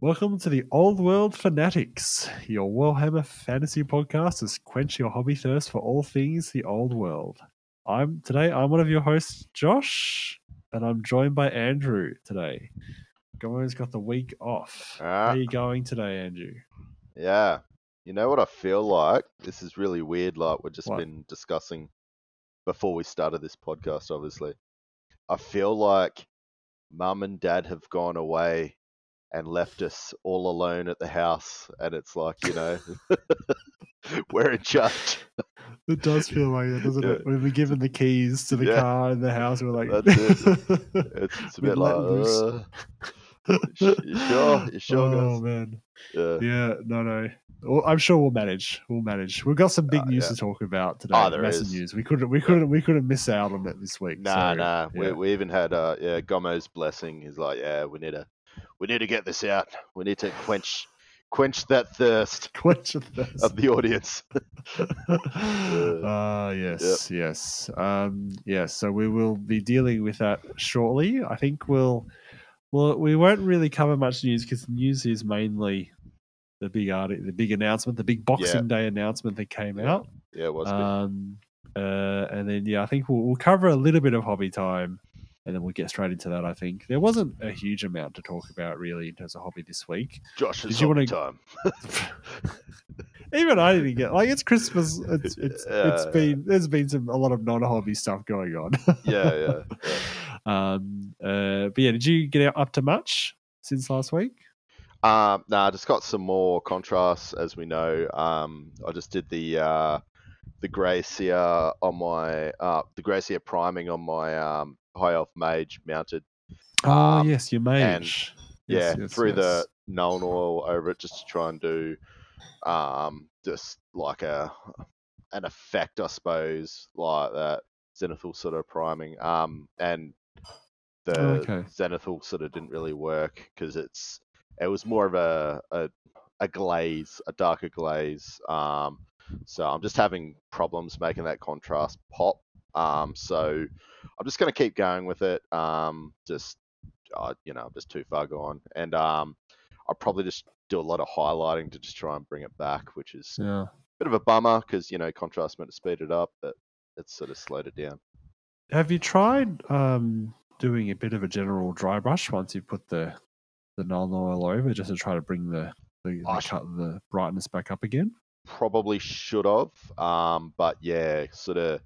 Welcome to the Old World Fanatics, your Warhammer fantasy podcast to quench your hobby thirst for all things the old world. I'm today I'm one of your hosts, Josh, and I'm joined by Andrew today. Gommo's got the week off. How Ah. are you going today, Andrew? Yeah. You know what I feel like? This is really weird, like we've just What? been discussing before we started this podcast, obviously. I feel like mum and dad have gone away and left us all alone at the house and it's like, you know we're in charge. It does feel like it, doesn't Yeah. it? When we're given the keys to the Yeah. car in the house, we're like, That's It's, it's a bit like uh, you sure? You sure oh guys? man, Yeah. yeah, no, no. Well, I'm sure we'll manage. We'll manage. We've got some big Uh, news yeah. to talk about today. Oh, there Massive is. news. We couldn't. We couldn't. We couldn't miss out on it this week. Nah, so, nah. We, yeah. we even had uh yeah, Gommo's blessing. He's like, yeah, we need to we need to get this out. We need to quench quench that thirst Question this. of the audience. Ah, yes, yes, um, yes. So we will be dealing with that shortly. I think we'll. Well, we won't really cover much news because news is mainly the big arti- the big announcement, the big Boxing Day announcement that came Yeah, out. Yeah, it was Um, uh, and then yeah, I think we'll, we'll cover a little bit of hobby time, and then we'll get straight into that. I think there wasn't a huge amount to talk about really in terms of hobby this week. Josh's did you hobby wanna- time. Even I didn't get like it's Christmas. It's it's it's Yeah, been there's been some a lot of non hobby stuff going on. Yeah, yeah, Um. Uh. But yeah, did you get up to much since last week? Um, nah, just got some more contrasts, as we know. Um, I just did the uh, the Grey Seer on my uh, the Grey Seer priming on my um, High Elf Mage mounted. Oh Um, yes, your mage. yeah, Yes, yes, threw yes. the Nuln Oil over it just to try and do um, just like a an effect, I suppose, like that Zenithal sort of priming. Um, and the Oh, okay. Zenithal sort of didn't really work because it's it was more of a, a a glaze, a darker glaze. Um, so I'm just having problems making that contrast pop. Um, so I'm just going to keep going with it. Um, just uh, you know, I'm just too far gone, and um, I'll probably just do a lot of highlighting to just try and bring it back, which is a bit of a bummer because you know contrast meant to speed it up, but it's sort of slowed it down. Have you tried um doing a bit of a general dry brush once you put the the Nuln Oil over, just to try to bring the the, the, cut, the brightness back up again? Probably should have, um, but yeah, sort of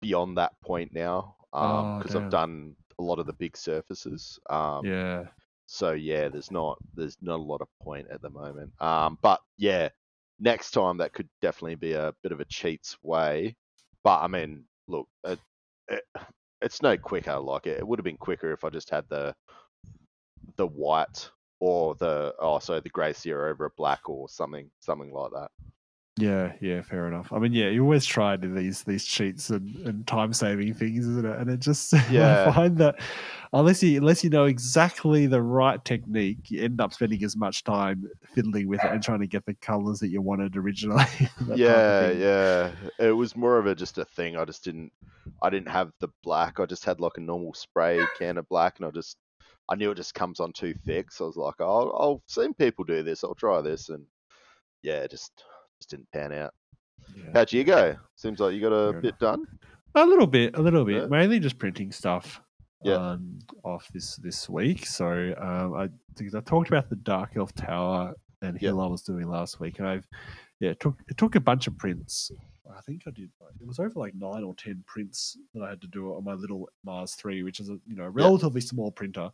beyond that point now Oh, because damn. I've done a lot of the big surfaces. Um, yeah. So yeah, there's not there's not a lot of point at the moment. Um, but yeah, next time that could definitely be a bit of a cheats way. But I mean, look, it, it, it's no quicker. Like it, it would have been quicker if I just had the the white or the oh so the Grey Seer over a black or something something like that. Yeah, yeah, fair enough. I mean, yeah, you always try to do these these cheats and, and time saving things, isn't it? And it just Yeah. I find that unless you unless you know exactly the right technique, you end up spending as much time fiddling with it and trying to get the colours that you wanted originally. that type of yeah, yeah. It was more of a just a thing. I just didn't I didn't have the black. I just had like a normal spray can of black and I just I knew it just comes on too thick. So I was like, oh, I'll seen people do this. I'll try this and yeah, just just didn't pan out. Yeah. How'd you go? Seems like you got a Fair bit done. A little bit, a little bit. Yeah. Mainly just printing stuff. Yeah. Um, off this this week. So um, I because I talked about the Dark Elf Tower and Yeah. hill I was doing last week, and I've yeah it took it took a bunch of prints. I think I did. like, It was over like nine or ten prints that I had to do on my little Mars three, which is a you know a relatively small printer.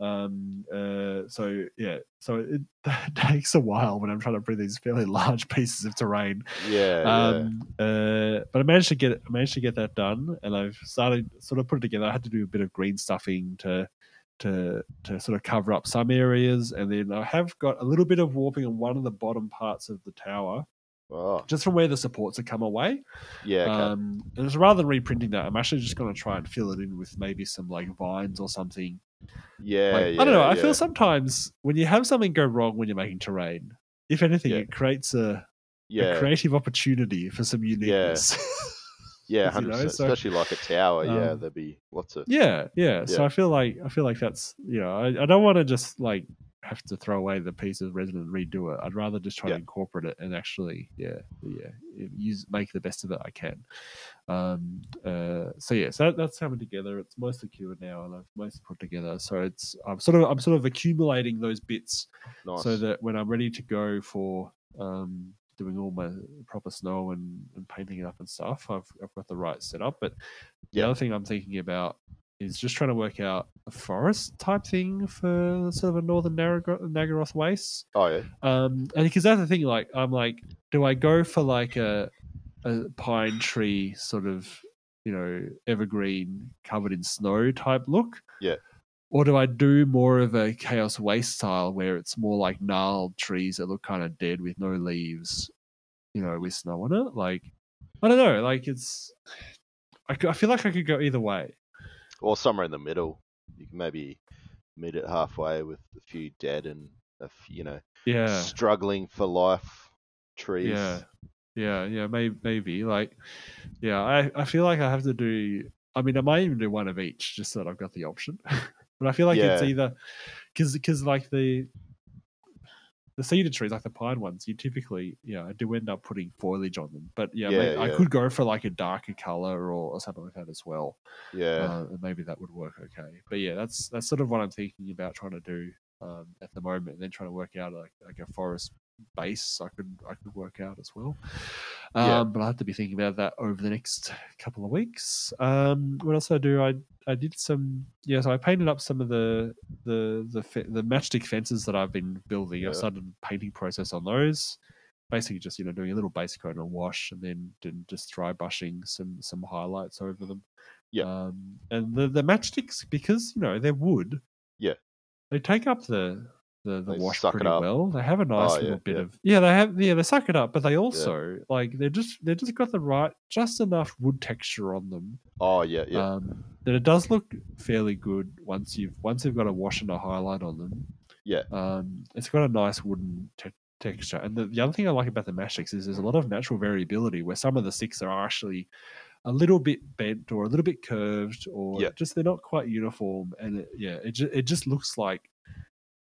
Um. Uh. So yeah. So it takes a while when I'm trying to print these fairly large pieces of terrain. Yeah, yeah. Um, uh, but I managed to get I managed to get that done, and I've started sort of put it together. I had to do a bit of green stuffing to to to sort of cover up some areas, and then I have got a little bit of warping on one of the bottom parts of the tower, Oh, just from where the supports have come away. yeah, okay. Um, and it's rather than reprinting that, I'm actually just going to try and fill it in with maybe some like vines or something. Yeah, Like, yeah. I don't know. I feel sometimes when you have something go wrong when you're making terrain, if anything, Yeah. it creates a a creative opportunity for some uniqueness. yeah, hundred percent. so, Especially like a tower. yeah, um, there'd be lots of. yeah, yeah. So I feel like I feel like that's you know I, I don't want to just like have to throw away the piece of resin and redo it. I'd rather just try Yeah. to incorporate it and actually, yeah, yeah, use make the best of it I can. Um, uh, so yeah, so that, that's coming together. It's mostly cured now, and I've mostly put together. So it's I'm sort of I'm sort of accumulating those bits Nice. so that when I'm ready to go for um, doing all my proper snow and, and painting it up and stuff, I've I've got the right setup. But the Yeah. other thing I'm thinking about is just trying to work out a forest type thing for sort of a northern Nagaro- Naggaroth Waste. oh yeah. Um, and because that's the thing, like I'm like, do I go for like a a pine tree sort of you know evergreen covered in snow type look? Yeah. Or do I do more of a chaos waste style where it's more like gnarled trees that look kind of dead with no leaves, you know, with snow on it? Like, I don't know. Like it's, I, I feel like I could go either way. Or somewhere in the middle. You can maybe meet it halfway with a few dead and a few, you know Yeah. struggling for life trees. Yeah, yeah, yeah. Maybe, maybe. Like, yeah. I, I feel like I have to do. I mean, I might even do one of each, just so that I've got the option. but I feel like it's either because because like the the cedar trees, like the pine ones, you typically yeah, I do end up putting foliage on them. But yeah, may- Yeah, I could go for like a darker color or, or something like that as well. Yeah. Uh, and maybe that would work okay. But yeah, that's that's sort of what I'm thinking about trying to do um, at the moment, and then trying to work out like like a forest base I could I could work out as well. Um, Yeah. But I have to be thinking about that over the next couple of weeks. Um, what else I do? I I did some yeah. So I painted up some of the the the fe- the matchstick fences that I've been building. Yeah. I started a painting process on those. Basically, just you know doing a little base coat and a wash, and then then just dry brushing some some highlights over them. Yeah. Um, and the the matchsticks because you know they're wood. Yeah. They take up the the, the They wash pretty up. well. They have a nice Oh, little yeah, bit yeah. of yeah. They have yeah. They suck it up, but they also like they're just they're just got the right just enough wood texture on them Oh yeah, yeah. um, that it does look fairly good once you've once you've got a wash and a highlight on them. Yeah. Um, it's got a nice wooden te- texture, and the, the other thing I like about the mash is there's a lot of natural variability where some of the sticks are actually a little bit bent or a little bit curved or Yeah. just they're not quite uniform, and it, yeah, it just it just looks like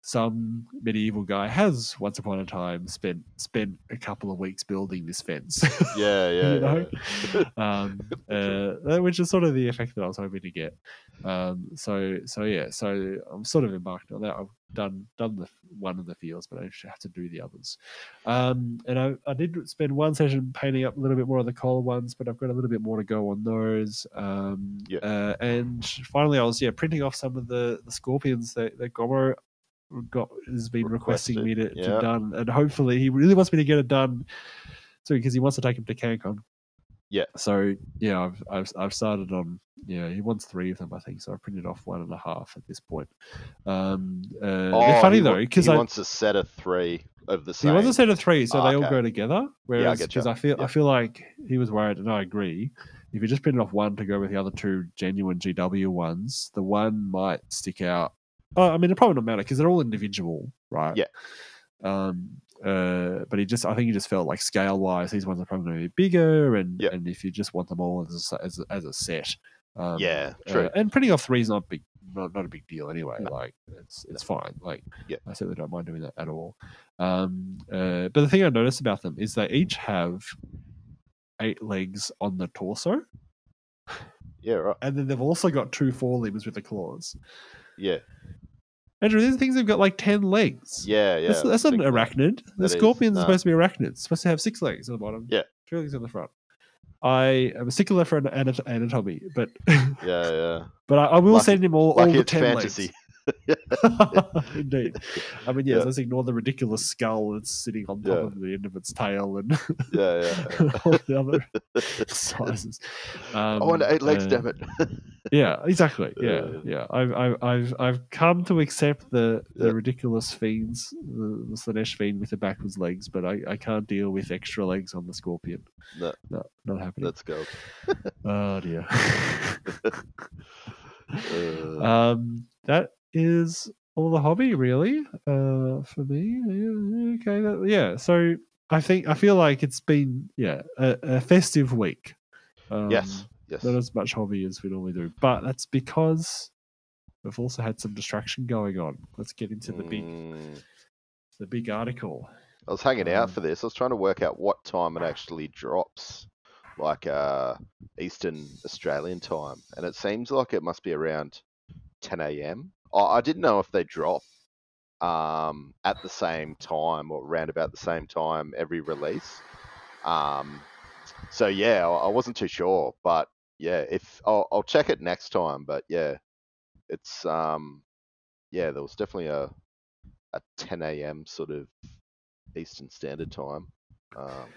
some medieval guy has once upon a time spent spent a couple of weeks building this fence. yeah, yeah, you know? yeah. um, uh, which is sort of the effect that I was hoping to get. Um, so, so yeah, so I'm sort of embarked on that. I've done done the one of the fields, but I have to do the others. Um, and I, I did spend one session painting up a little bit more of the coal ones, but I've got a little bit more to go on those. Um, Yeah. uh, and finally, I was yeah printing off some of the the scorpions that that Gommo got has been requesting me to, to done, and hopefully he really wants me to get it done. So because he wants to take him to CanCon. Yeah. So yeah, I've I've I've started on yeah he wants three of them I think so I've printed off one and a half at this point. Um, uh, they're funny though because he I wants a set of three of the same. he wants a set of three so Ah, they all go together. Whereas because I feel I feel like he was worried and I agree. If you just printed off one to go with the other two genuine GW ones, the one might stick out. Oh, I mean, it probably not matter because they're all individual, right? Yeah. Um. Uh. But he just, I think he just felt like scale wise, these ones are probably going to be bigger, and Yeah. and if you just want them all as a, as a, as a set, um, Yeah, uh, true. and printing off three is not big, not, not a big deal anyway. No. Like it's it's fine. Like Yeah. I certainly don't mind doing that at all. Um. Uh. But the thing I noticed about them is they each have eight legs on the torso, Yeah, right. and then they've also got two forelimbs with the claws. Yeah, Andrew, these things have got like ten legs. yeah, yeah. that's, that's not an arachnid. The that is, scorpions are supposed to be arachnids. It's supposed to have six legs on the bottom. Yeah. two legs on the front. I am a stickler for an anatomy, but Yeah, yeah. but I, I will Lucky- send him all, all the ten fantasy. legs. Indeed. I mean, yes, Yeah. let's ignore the ridiculous skull that's sitting on top Yeah. of the end of its tail and Yeah, yeah. all the other sizes. Um, I want eight legs, uh, damn it. Yeah, exactly. Yeah, Yeah. I've, I've, I've, I've come to accept the, the ridiculous fiends, the, the Slaanesh fiend with the backwards legs, but I, I can't deal with extra legs on the scorpion. No. no not happening. Let's go. Oh dear. Uh, um, that is all the hobby, really. Uh, for me. Okay. That, yeah. So I think I feel like it's been yeah a, a festive week. Um, yes, yes. not as much hobby as we normally do. But that's because we've also had some distraction going on. Let's get into the big Mm. the big article. I was hanging Um, out for this. I was trying to work out what time it actually drops, like uh, Eastern Australian time, and it seems like it must be around 10 a.m. I, I didn't know if they drop um, at the same time or around about the same time every release. Um, so yeah, I, I wasn't too sure, but yeah, if I'll, I'll check it next time. But yeah, it's um, yeah, there was definitely a a 10 a.m. sort of Eastern Standard Time. Um,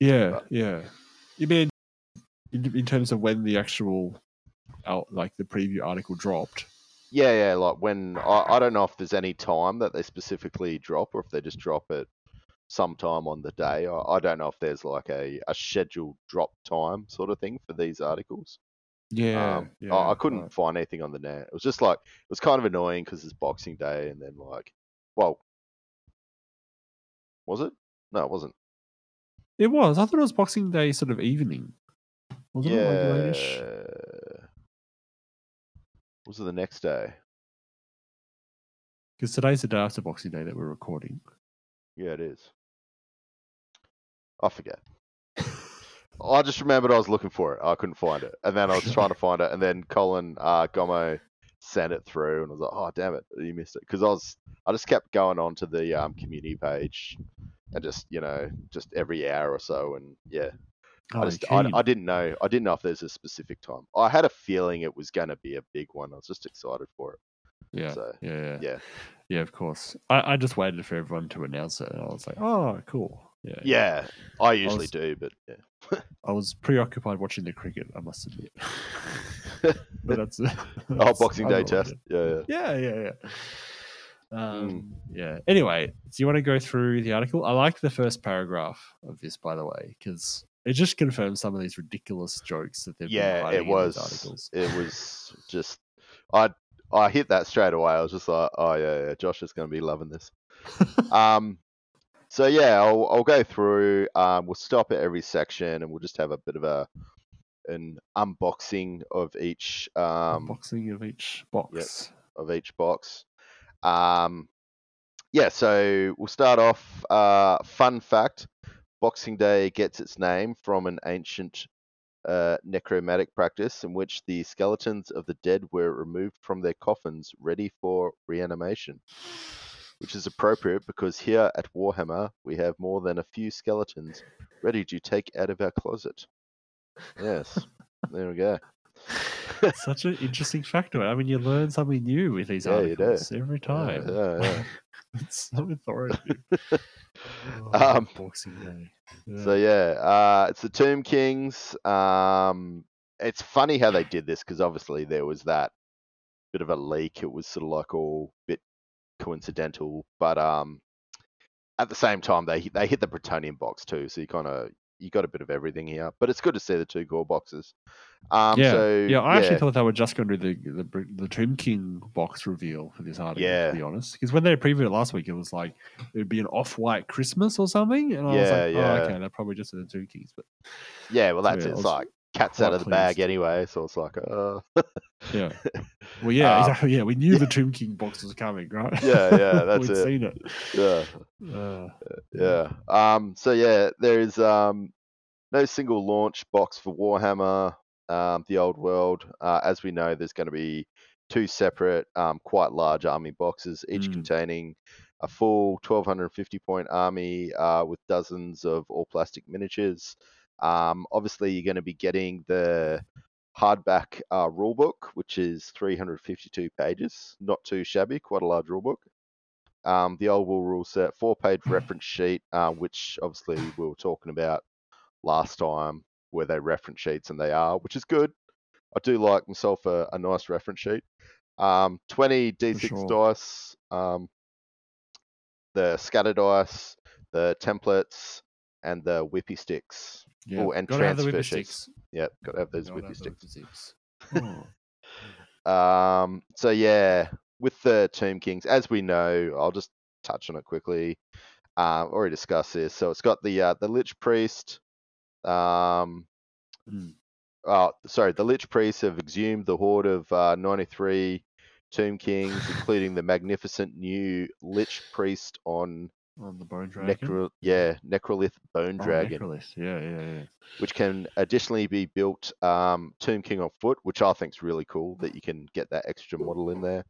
Yeah, But- yeah. You mean in, in terms of when the actual out like the preview article dropped? Yeah, yeah, like when I, I don't know if there's any time that they specifically drop or if they just drop it sometime on the day. I, I don't know if there's like a, a scheduled drop time sort of thing for these articles. Yeah, um, yeah. I, I couldn't right. find anything on the net. It was just like it was kind of annoying because it's Boxing Day, and then like, well, was it? No, it wasn't. It was. I thought it was Boxing Day sort of evening. Wasn't it like yeah. Was it the next day? Because today's the day after Boxing Day that we're recording. Yeah, it is. I forget. I just remembered I was looking for it. I couldn't find it, and then I was trying to find it, and then Colin uh, Gommo sent it through, and I was like, "Oh, damn it, you missed it." Because I was, I just kept going on to the um, community page, and just you know, just every hour or so, and yeah, Oh, I just, I. I didn't know, I didn't know if there's a specific time. I had a feeling it was going to be a big one. I was just excited for it. yeah, so, yeah, yeah, yeah. yeah. Of course. I, I just waited for everyone to announce it, and I was like, "Oh, cool." Yeah, Yeah, I usually was- do, but yeah. I was preoccupied watching the cricket. I must admit. but that's, Oh, that's- Boxing Day test. Yeah, yeah. Yeah, yeah, Hmm. yeah. Um, Yeah. Anyway, do you want to go through the article? I like the first paragraph of this, by the way, because it just confirms some of these ridiculous jokes that they've been Yeah, it was. articles. It was just. I I hit that straight away. I was just like, oh yeah, yeah Josh is going to be loving this. um, so yeah, I'll I'll go through. Um, we'll stop at every section and we'll just have a bit of a an unboxing of each um Unboxing of each box. of each box. Um, yeah, so we'll start off. Uh, fun fact: Boxing Day gets its name from an ancient uh, necromantic practice in which the skeletons of the dead were removed from their coffins, ready for reanimation. Which is appropriate because here at Warhammer we have more than a few skeletons ready to take out of our closet. Yes, there we go. Such an interesting factor. I mean, you learn something new with these Yeah, articles every time. yeah, yeah. it's so authoritative. Oh, Um, Boxing Day. So yeah, uh, it's the Tomb Kings. Um, it's funny how they did this because obviously there was that bit of a leak. It was sort of like all bit coincidental, but um, at the same time they they hit the Bretonnian box too. So you kind of you got a bit of everything here. But it's good to see the two gore boxes. Um, yeah, so, yeah. I actually thought they were just going to do the, the the Tomb King box reveal for this article. Yeah. to be honest, because when they previewed it last week, it was like it would be an off-white Christmas or something, and I was Yeah, like, yeah. oh, okay, they're probably just the Tomb Kings. But yeah, well so, that's yeah, it. It's was like cats out of the bag anyway. So it's like, uh, yeah, well, yeah, Um, exactly. Yeah, we knew the Tomb King box was coming, right? Yeah, yeah, that's We'd it. seen it. yeah. Uh, Yeah. Um. So yeah, there is um no single launch box for Warhammer, um, the old world. Uh, as we know, there's going to be two separate, um, quite large army boxes, each Mm. containing a full 1250 point army uh, with dozens of all plastic miniatures. Um, obviously, you're going to be getting the hardback uh, rulebook, which is 352 pages. Not too shabby, quite a large rulebook um, the old world rule set, four page reference sheet, uh, which obviously we were talking about last time, where they reference sheets, and they are, which is good. I do like myself a, a nice reference sheet. Um, 20 d6 sure. dice, um, the scatter dice, the templates, and the whippy sticks. Yeah, Oh, and gotta transfer sheets. sticks. Yep, got to have those Gotta whippy sticks. sticks. Oh. Um, so yeah, with the Tomb Kings, as we know, I'll just touch on it quickly. Um, already discussed this. So it's got the uh, the Lich Priest, um, Mm. Oh, sorry, the Lich Priests have exhumed the horde of uh, 93 Tomb Kings, including the magnificent new Lich Priest on On the bone dragon. Necro, yeah, Necrolith Bone Oh, Dragon, Necrolith. Yeah, yeah, yeah. which can additionally be built um, Tomb King on foot, which I think is really cool that you can get that extra model in there,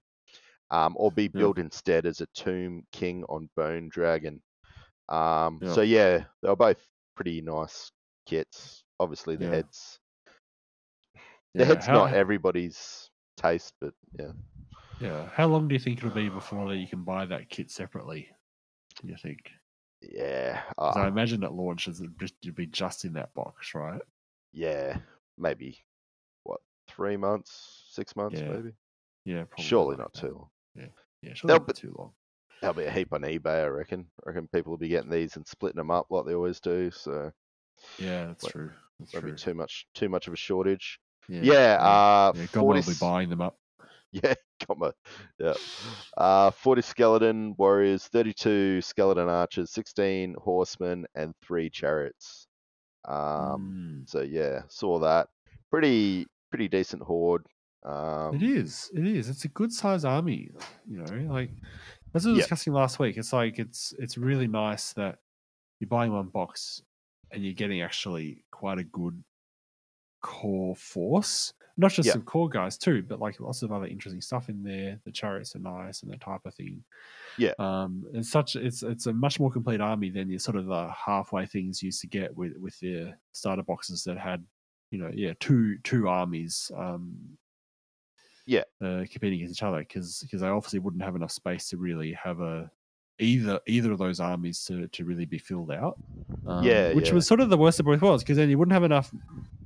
um, or be built instead as a Tomb King on Bone Dragon. Um, Yeah. So yeah, they're both pretty nice kits. Obviously, the Yeah. heads, the Yeah, head's how- not everybody's taste, but yeah. Yeah. How long do you think it'll be before you can buy that kit separately? Do you think? Yeah, 'Cause I uh, imagine at launch it'd be just in that box, right? yeah, maybe what three months, six months, Yeah, maybe. Yeah, probably. Surely not that. too long. Yeah, Yeah, surely not too long. There'll be a heap on eBay, I reckon. I reckon people will be getting these and splitting them up like they always do. So Yeah, that's Won't- true. That's won't be true. too much, too much of a shortage. Yeah, Yeah, uh, yeah, God will be buying them up. Yeah, my yeah. Uh, 40 skeleton warriors, 32 skeleton archers, 16 horsemen, and three chariots. Um, Mm. so yeah, saw that. Pretty pretty decent horde. Um, it is. It is. It's a good size army. You know, like as we were Yeah. discussing last week. It's like it's it's really nice that you're buying one box and you're getting actually quite a good core force. Not just Yeah. some core guys too, but like lots of other interesting stuff in there. The chariots are nice and that type of thing. Yeah. Um, it's such it's it's a much more complete army than the sort of the halfway things used to get with with the starter boxes that had, you know, yeah, two two armies. Um, Yeah. uh, competing against each other because because they obviously wouldn't have enough space to really have a either either of those armies to, to really be filled out. Um, Yeah, which yeah. was sort of the worst of both worlds because then you wouldn't have enough.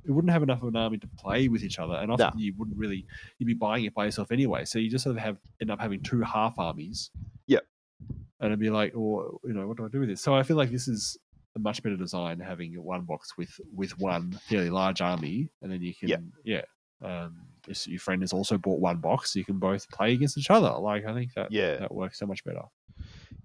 You wouldn't have enough of an army to play with each other, and often you wouldn't really you'd be buying it by yourself anyway. So you just sort of have end up having two half armies. Yep. and it'd be like, or you know, what do I do with this? So I feel like this is a much better design having one box with with one fairly large army, and then you can Yep. yeah. Um, if your friend has also bought one box, you can both play against each other. Like I think that Yeah. that works so much better.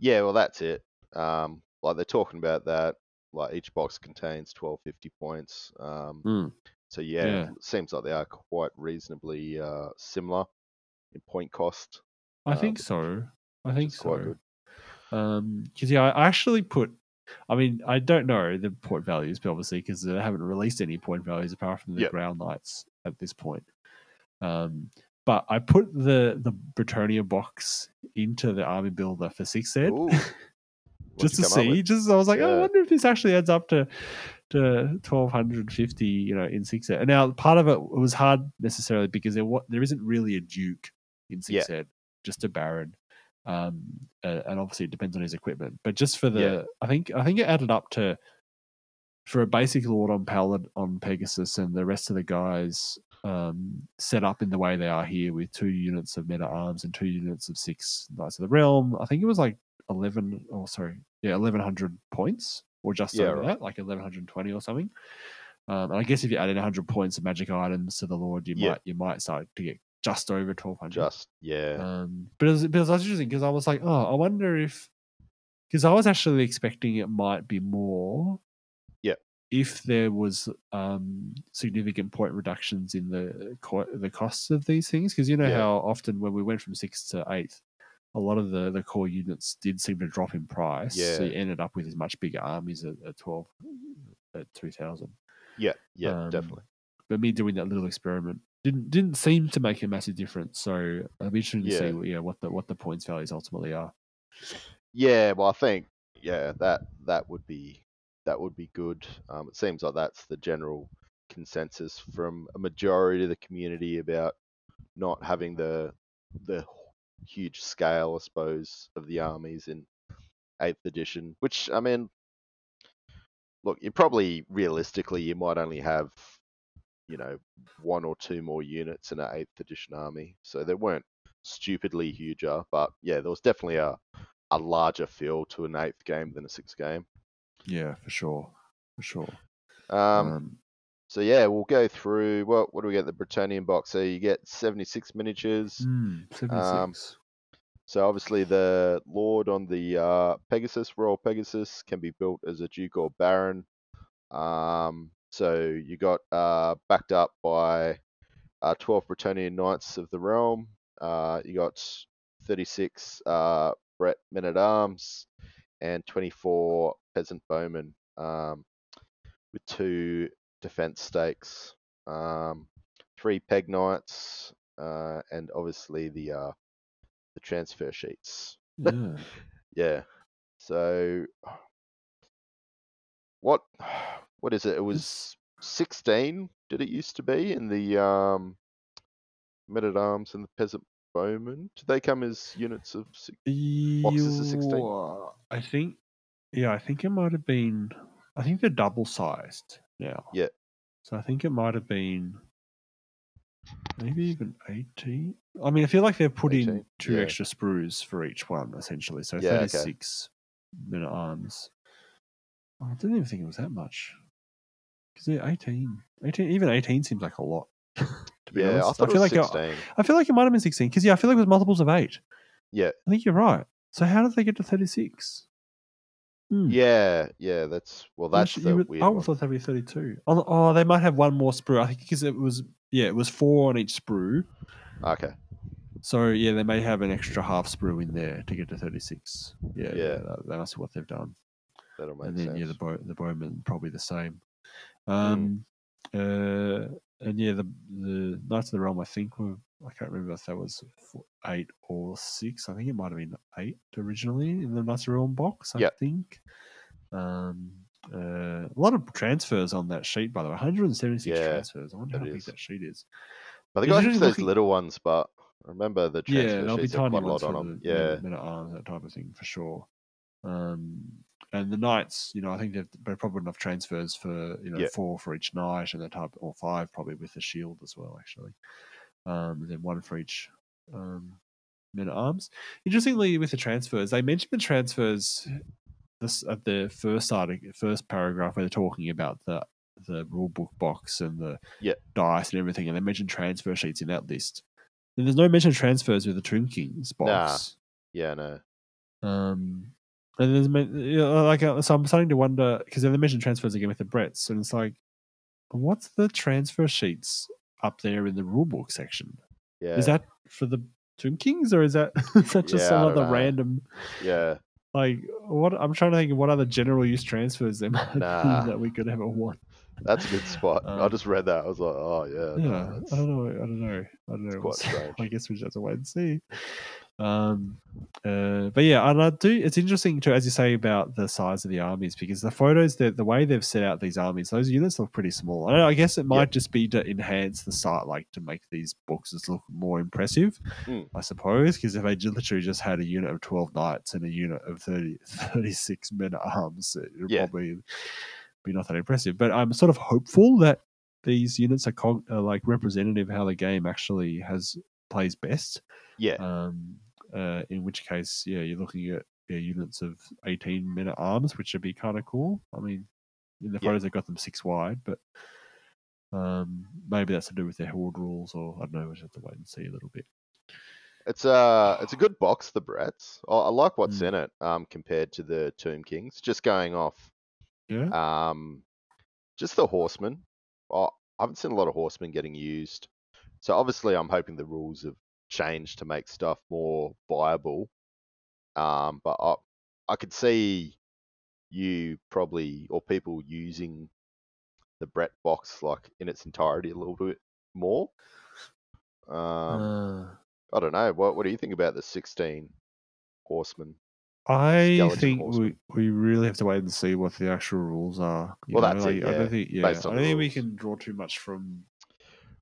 Yeah, well, that's it. Um, like they're talking about that. Like each box contains 1250 points. Um, Mm. so yeah, Yeah. it seems like they are quite reasonably uh, similar in point cost. I think so. I think is quite so. good. Um, because yeah, I actually put. I mean, I don't know the point values, but obviously because they haven't released any point values apart from the Yep. Grail Knights at this point. Um, but I put the the Bretonnia box into the army builder for six ed. Just to you come up see. Just I was like, oh, I wonder if this actually adds up to to twelve hundred fifty, you know, in six ed. And now part of it was hard necessarily because there what there isn't really a duke in six ed, just a baron. Um, uh, and obviously it depends on his equipment. But just for the, Yeah. I think I think it added up to for a basic lord on Palad on Pegasus and the rest of the guys um, set up in the way they are here with two units of men at arms and two units of six Knights of the Realm. I think it was like eleven or sorry, yeah, eleven hundred points or just Yeah, over right. that, like eleven hundred twenty or something. Um, and I guess if you add in hundred points of magic items to the Lord, you Yeah. might you might start to get just over twelve hundred. Just yeah, Um, but it was, but it was interesting because I was like, oh, I wonder if because I was actually expecting it might be more. Yeah. If there was um, significant point reductions in the co- the costs of these things, because you know Yeah. how often when we went from six to eight, a lot of the the core units did seem to drop in price. So you ended up with much bigger armies at, at twelve at two thousand yeah, yeah, um, definitely. but me doing that little experiment didn't didn't seem to make a massive difference. So be interested to see yeah what the what the points values ultimately are. Yeah, well, I think yeah that that would be that would be good. Um, it seems like that's the general consensus from a majority of the community about not having the the huge scale, I suppose, of the armies in eighth edition. Which I mean, look, you probably realistically you might only have you know one or two more units in an eighth edition army, so they weren't stupidly huger. But yeah, there was definitely a a larger feel to an eighth game than a sixth game. Yeah, for sure, for sure. Um, Um, so yeah, we'll go through. What what do we get? The Bretonnian box. So you get seventy six miniatures. mm, 76. So obviously the Lord on the uh, Pegasus, Royal Pegasus, can be built as a Duke or Baron. Um, So you got uh, backed up by uh, 12 Bretonnian Knights of the Realm. Uh, you got 36 uh, Brett Men at Arms and 24 Peasant Bowmen um, with two defense stakes, um, three Peg Knights, uh, and obviously the uh, the transfer sheets. Yeah. Yeah. So what what is it? It was 16 did it used to be in the um Men at Arms and the Peasant Bowmen? Did they come as units of six? Boxes of 16? I think, yeah, I think it might have been. I think they're double sized now. Yeah. So I think it might have been maybe even 18. I mean, I feel like they're putting 18, two yeah. extra sprues for each one, essentially. So Yeah, 36 men at arms. Oh, I didn't even think it was that much. Because they're 18. 18. Even 18 seems like a lot. to be Yeah, I honest. thought feel it was like 16. I feel like it might have been 16 because yeah, I feel like it was multiples of eight. Yeah. I think you're right. So how did they get to 36? Hmm. Yeah, yeah, that's well that's the would- weird I would thought that'd be 32. Oh, oh, they might have one more sprue. I think because it was yeah, it was four on each sprue. Okay. So yeah, they may have an extra half sprue in there to get to 36. Yeah, yeah, that, that must be what they've done. That'll make sense. and then sense. yeah, the bow, the bowman probably the same. Hmm. Um, uh, and yeah, the the Knights of the Realm. I think were I can't remember if that was four, eight or six. I think it might have been eight originally in the Knights of the Realm box. I Yep. think. Um, uh, a lot of transfers on that sheet, by the way. 176 Yeah, transfers. I wonder how big is. that sheet is. I think I those looking- little ones, but I remember the transfer Yeah, there'll be sheets have tiny quite a ones lot on them. the Yeah, men at arms, that type of thing for sure. Um, and the knights, you know, I think they've, probably enough transfers for you know Yeah. four for each knight and that type, or five probably with the shield as well, actually. Um, and then one for each um, men at arms. Interestingly, with the transfers, they mentioned the transfers this at the first article, first paragraph where they're talking about the the rule book box and the Yeah. dice and everything, and they mentioned transfer sheets in that list. And there's no mention of transfers with the Tomb Kings box. yeah, no, Um, and there's you know, like uh, so I'm starting to wonder because then they mentioned transfers again with the Bretts, and it's like, what's the transfer sheets up there in the rulebook section? yeah, Is that for the Tomb Kings or is that is that just Yeah, some I other know. random yeah, like what? I'm trying to think of what other general use transfers there might Nah. be that we could ever want. that's a good spot. I Um, just read that. I was like, oh yeah, Yeah, no, I don't know. I don't know. I don't know. quite It's- strange. I guess we just have to wait and see. Um, uh, but yeah, and I do. It's interesting to, as you say, about the size of the armies because the photos, the the way they've set out these armies, those units look pretty small. I, don't know, I guess it might just be to enhance the site, like to make these boxes look more impressive. Mm. I suppose because if they literally just had a unit of twelve knights and a unit of 30, 36 men at arms, it would Yeah. probably be not that impressive. But I'm sort of hopeful that these units are, cog- are like representative of how the game actually has plays best. yeah, Um, uh, in which case, yeah, you're looking at yeah, units of 18 men at arms, which would be kind of cool. I mean, in the Yeah. photos, they've got them six wide, but um, maybe that's to do with their horde rules, or I don't know. We just have to wait and see a little bit. it's a it's a good box. The Bretts. I, I like what's Mm. in it um compared to the Tomb Kings. Just going off Yeah. Um, just the horsemen. I I haven't seen a lot of horsemen getting used. So obviously, I'm hoping the rules have changed to make stuff more viable. Um, but I I could see you probably or people using the Brett box like in its entirety a little bit more. Um, Uh, I don't know. What what do you think about the 16 horsemen? I think we, horsemen. we really have to wait and see what the actual rules are. you Well, know, that's it, like, I yeah, don't think, yeah, I don't think we can draw too much from,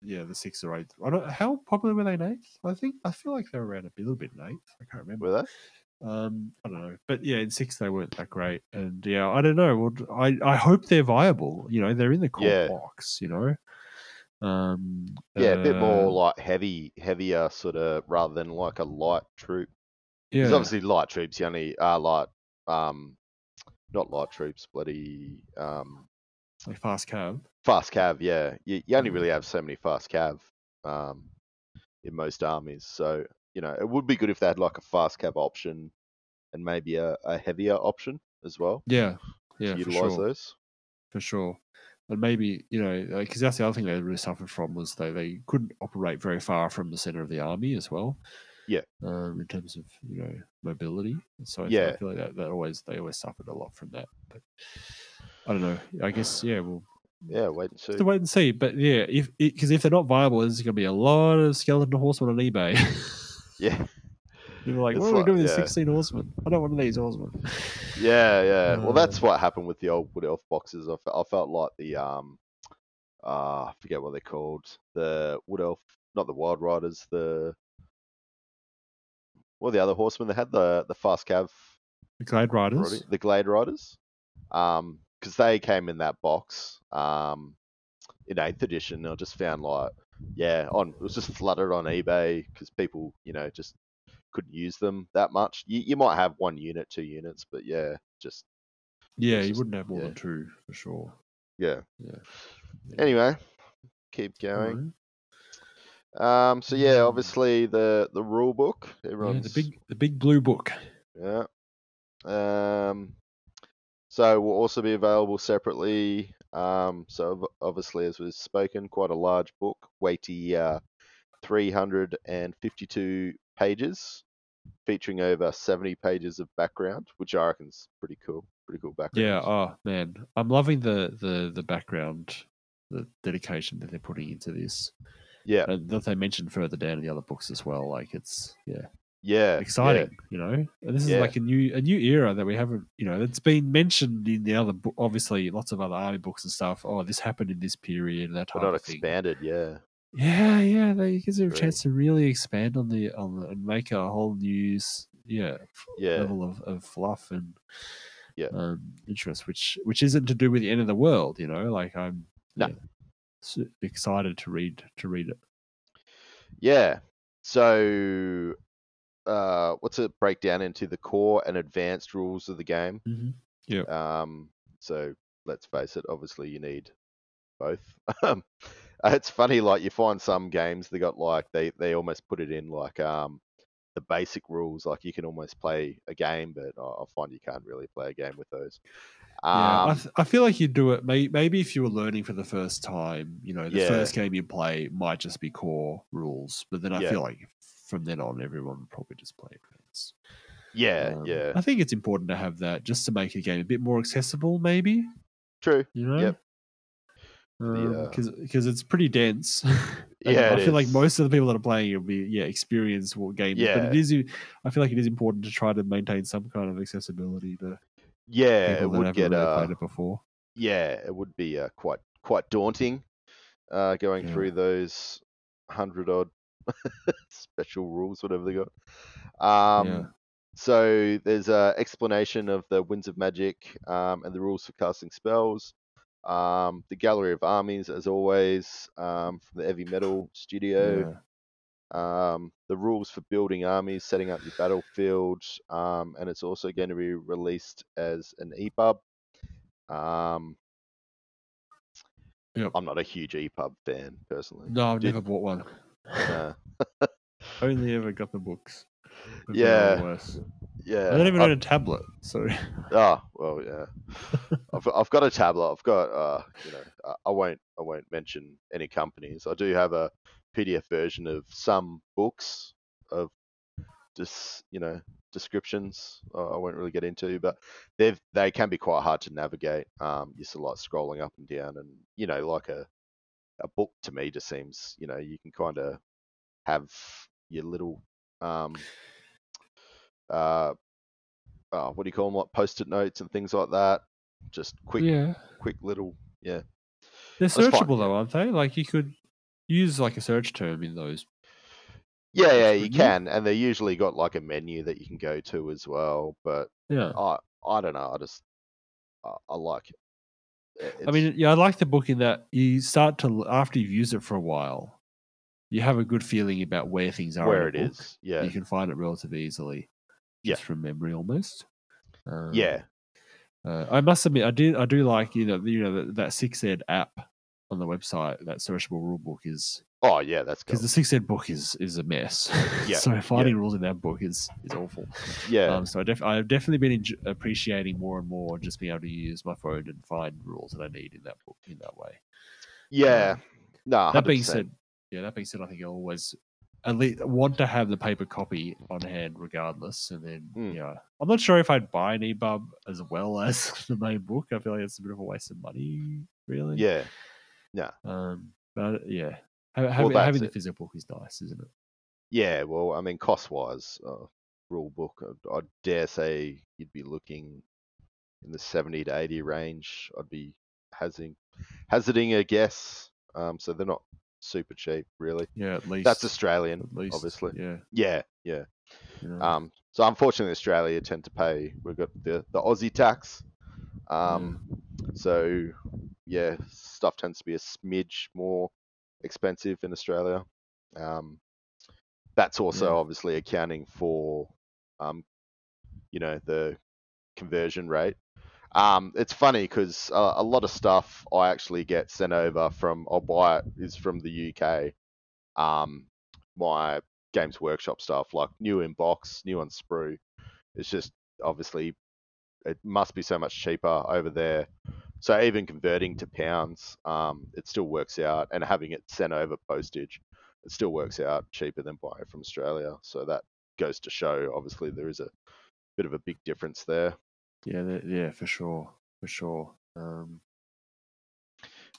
yeah, the six or eight. I don't. How popular were they in eighth? I think I feel like they were around a little bit in eighth. I can't remember. Were they? Um, I don't know, but yeah, in six they weren't that great, and yeah, I don't know. Well, I I hope they're viable. You know, they're in the core Yeah. box. You know, um, Yeah, a bit more uh, like heavy, heavier sort of rather than like a light troop. Yeah, because obviously light troops, you only are light, um, not light troops, bloody um, like fast cav. Fast cav. Yeah, you, you only Mm. really have so many fast cav um, in most armies. So you know it would be good if they had like a fast cav option and maybe a, a heavier option as well. Yeah, yeah, utilize sure. those. for sure. and maybe you know because that's the other thing they really suffered from was they they couldn't operate very far from the center of the army as well. Yeah. um, in terms of you know mobility. So I, Yeah. I feel like that, that always they always suffered a lot from that. But I don't know. I guess yeah, we'll Yeah, wait and see. to wait and see. But yeah, if because if they're not viable, there's going to be a lot of skeleton horsemen on eBay. Yeah, People are like, It's what are we doing with yeah. 16 horsemen? I don't want these horsemen. yeah, yeah. Well, that's Uh, what happened with the old Wood Elf boxes. I, fe- I felt like the um, uh, I forget what they're called. The Wood Elf, not the Wild Riders. The well, the other horsemen. They had the the fast cav The Glade Riders. The Glade Riders, um, because they came in that box, um, in eighth edition. I just found like, yeah, on it was just flooded on eBay because people, you know, just couldn't use them that much. You, you might have one unit, two units, but yeah, just Yeah, It's you wouldn't have more yeah. than two for sure. yeah. Yeah. Yeah. Anyway, keep going. Um, so yeah, Mm. obviously the the rule book. Yeah, the big the big blue book. Yeah. Um, so will also be available separately. Um, so obviously, as was spoken, quite a large book, weighty, uh, 352 pages, featuring over 70 pages of background, which I reckon's pretty cool. Pretty cool background. Yeah, oh man. I'm loving the the the background the dedication that they're putting into this. yeah, And that they mentioned further down in the other books as well. Like it's yeah. Yeah, exciting, you know. And this is Yeah. like a new a new era that we haven't, you know, it's been mentioned in the other book, obviously lots of other army books and stuff. Oh, this happened in this period, that but type not of thing. expanded. Yeah, Yeah, yeah, they gives you a chance to really expand on the on the, and make a whole new yeah yeah, level of, of fluff and Yeah. um, interest, which which isn't to do with the end of the world, you know. Like I'm No. yeah, excited to read to read it. yeah. So, uh, what's it break down into the core and advanced rules of the game? Mm-hmm. Um, so let's face it, obviously you need both. Um, it's funny, like you find some games they got like they they almost put it in like um the basic rules, like you can almost play a game, but I, I find you can't really play a game with those. Um, Yeah, I, th- I feel like you do it. May- maybe if you were learning for the first time, you know, the Yeah. first game you play might just be core rules. But then I Yeah. feel like from then on, everyone would probably just play advanced. yeah, Um, yeah, I think it's important to have that just to make a game a bit more accessible, maybe. true. You know. Yep. The, uh, Because it's pretty dense. Yeah, I feel like most of the people that are playing it will be yeah experienced war gamers. But Yeah. it is I feel like it is important to try to maintain some kind of accessibility to Yeah, people it would get really uh, played it before. yeah, it would be uh, quite quite daunting uh, going Yeah. through those hundred odd special rules, whatever they got. Um, Yeah. So there's an explanation of the winds of magic um, and the rules for casting spells. Um, the gallery of armies, as always, um, from the heavy metal studio. Yeah. Um, the rules for building armies, setting up your battlefield, um, and it's also going to be released as an EPUB. Um, Yep. I'm not a huge EPUB fan personally. No, I've Did- never bought one. Uh, Only ever got the books. Be Yeah. yeah. I don't even I- own a tablet, so Ah, well, yeah. I've I've got a tablet. I've got uh, you know, I- I won't I won't mention any companies. I do have a PDF version of some books of just you know descriptions. uh, I won't really get into, but they they can be quite hard to navigate. Um, you're sort of like scrolling up and down, and you know, like a a book to me just seems you know you can kind of have your little um uh uh, what do you call them, like post-it notes and things like that. Just quick, yeah, quick little, yeah, they're searchable though, aren't they? Like you could use like a search term in those. yeah, yeah. You can, and they usually got like a menu that you can go to as well. But Yeah, I, I don't know. I just, I, I like it. I- I mean, yeah, I like the book in that you start to after you've used it for a while, you have a good feeling about where things are. where it book. is, yeah, You can find it relatively easily, Yeah. just from memory almost. Um, yeah, Uh, I must admit, I do I do like you know you know that, that six ed app on the website. That searchable rulebook is Oh yeah, that's because the six ed book is is a mess. Yeah, so finding rules in that book is is awful. Yeah, Um, so I def- I've definitely been enj- appreciating more and more just being able to use my phone and find rules that I need in that book in that way. yeah. um, no, That being said, yeah, that being said, I think I always at least want to have the paper copy on hand regardless. And then, Mm. yeah, I'm not sure if I'd buy an EPUB as well as the main book. I feel like it's a bit of a waste of money, really. yeah, Yeah. Um, but yeah, having, that's having the it. physical book is nice, isn't it? yeah. Well, I mean, cost wise, uh, rule book, I'd, I'd dare say you'd be looking in the seventy to eighty range. I'd be hazarding hazarding a guess. Um, so they're not super cheap, really. Yeah, at least That's Australian, At least, obviously. Yeah. Yeah, yeah. you know. Um, so unfortunately, Australia tend to pay. We've got the the Aussie tax. Um, so yeah, stuff tends to be a smidge more expensive in Australia. Um, that's also Yeah. obviously accounting for, um, you know, the conversion rate. Um, it's funny because a, a lot of stuff I actually get sent over from I'll buy it is from the UK. Um, my Games Workshop stuff like new in box, new on sprue. It's just obviously it must be so much cheaper over there. So even converting to pounds, um, it still works out, and having it sent over postage, it still works out cheaper than buying from Australia. So that goes to show, obviously, there is a bit of a big difference there. yeah, yeah, for sure, for sure. Um,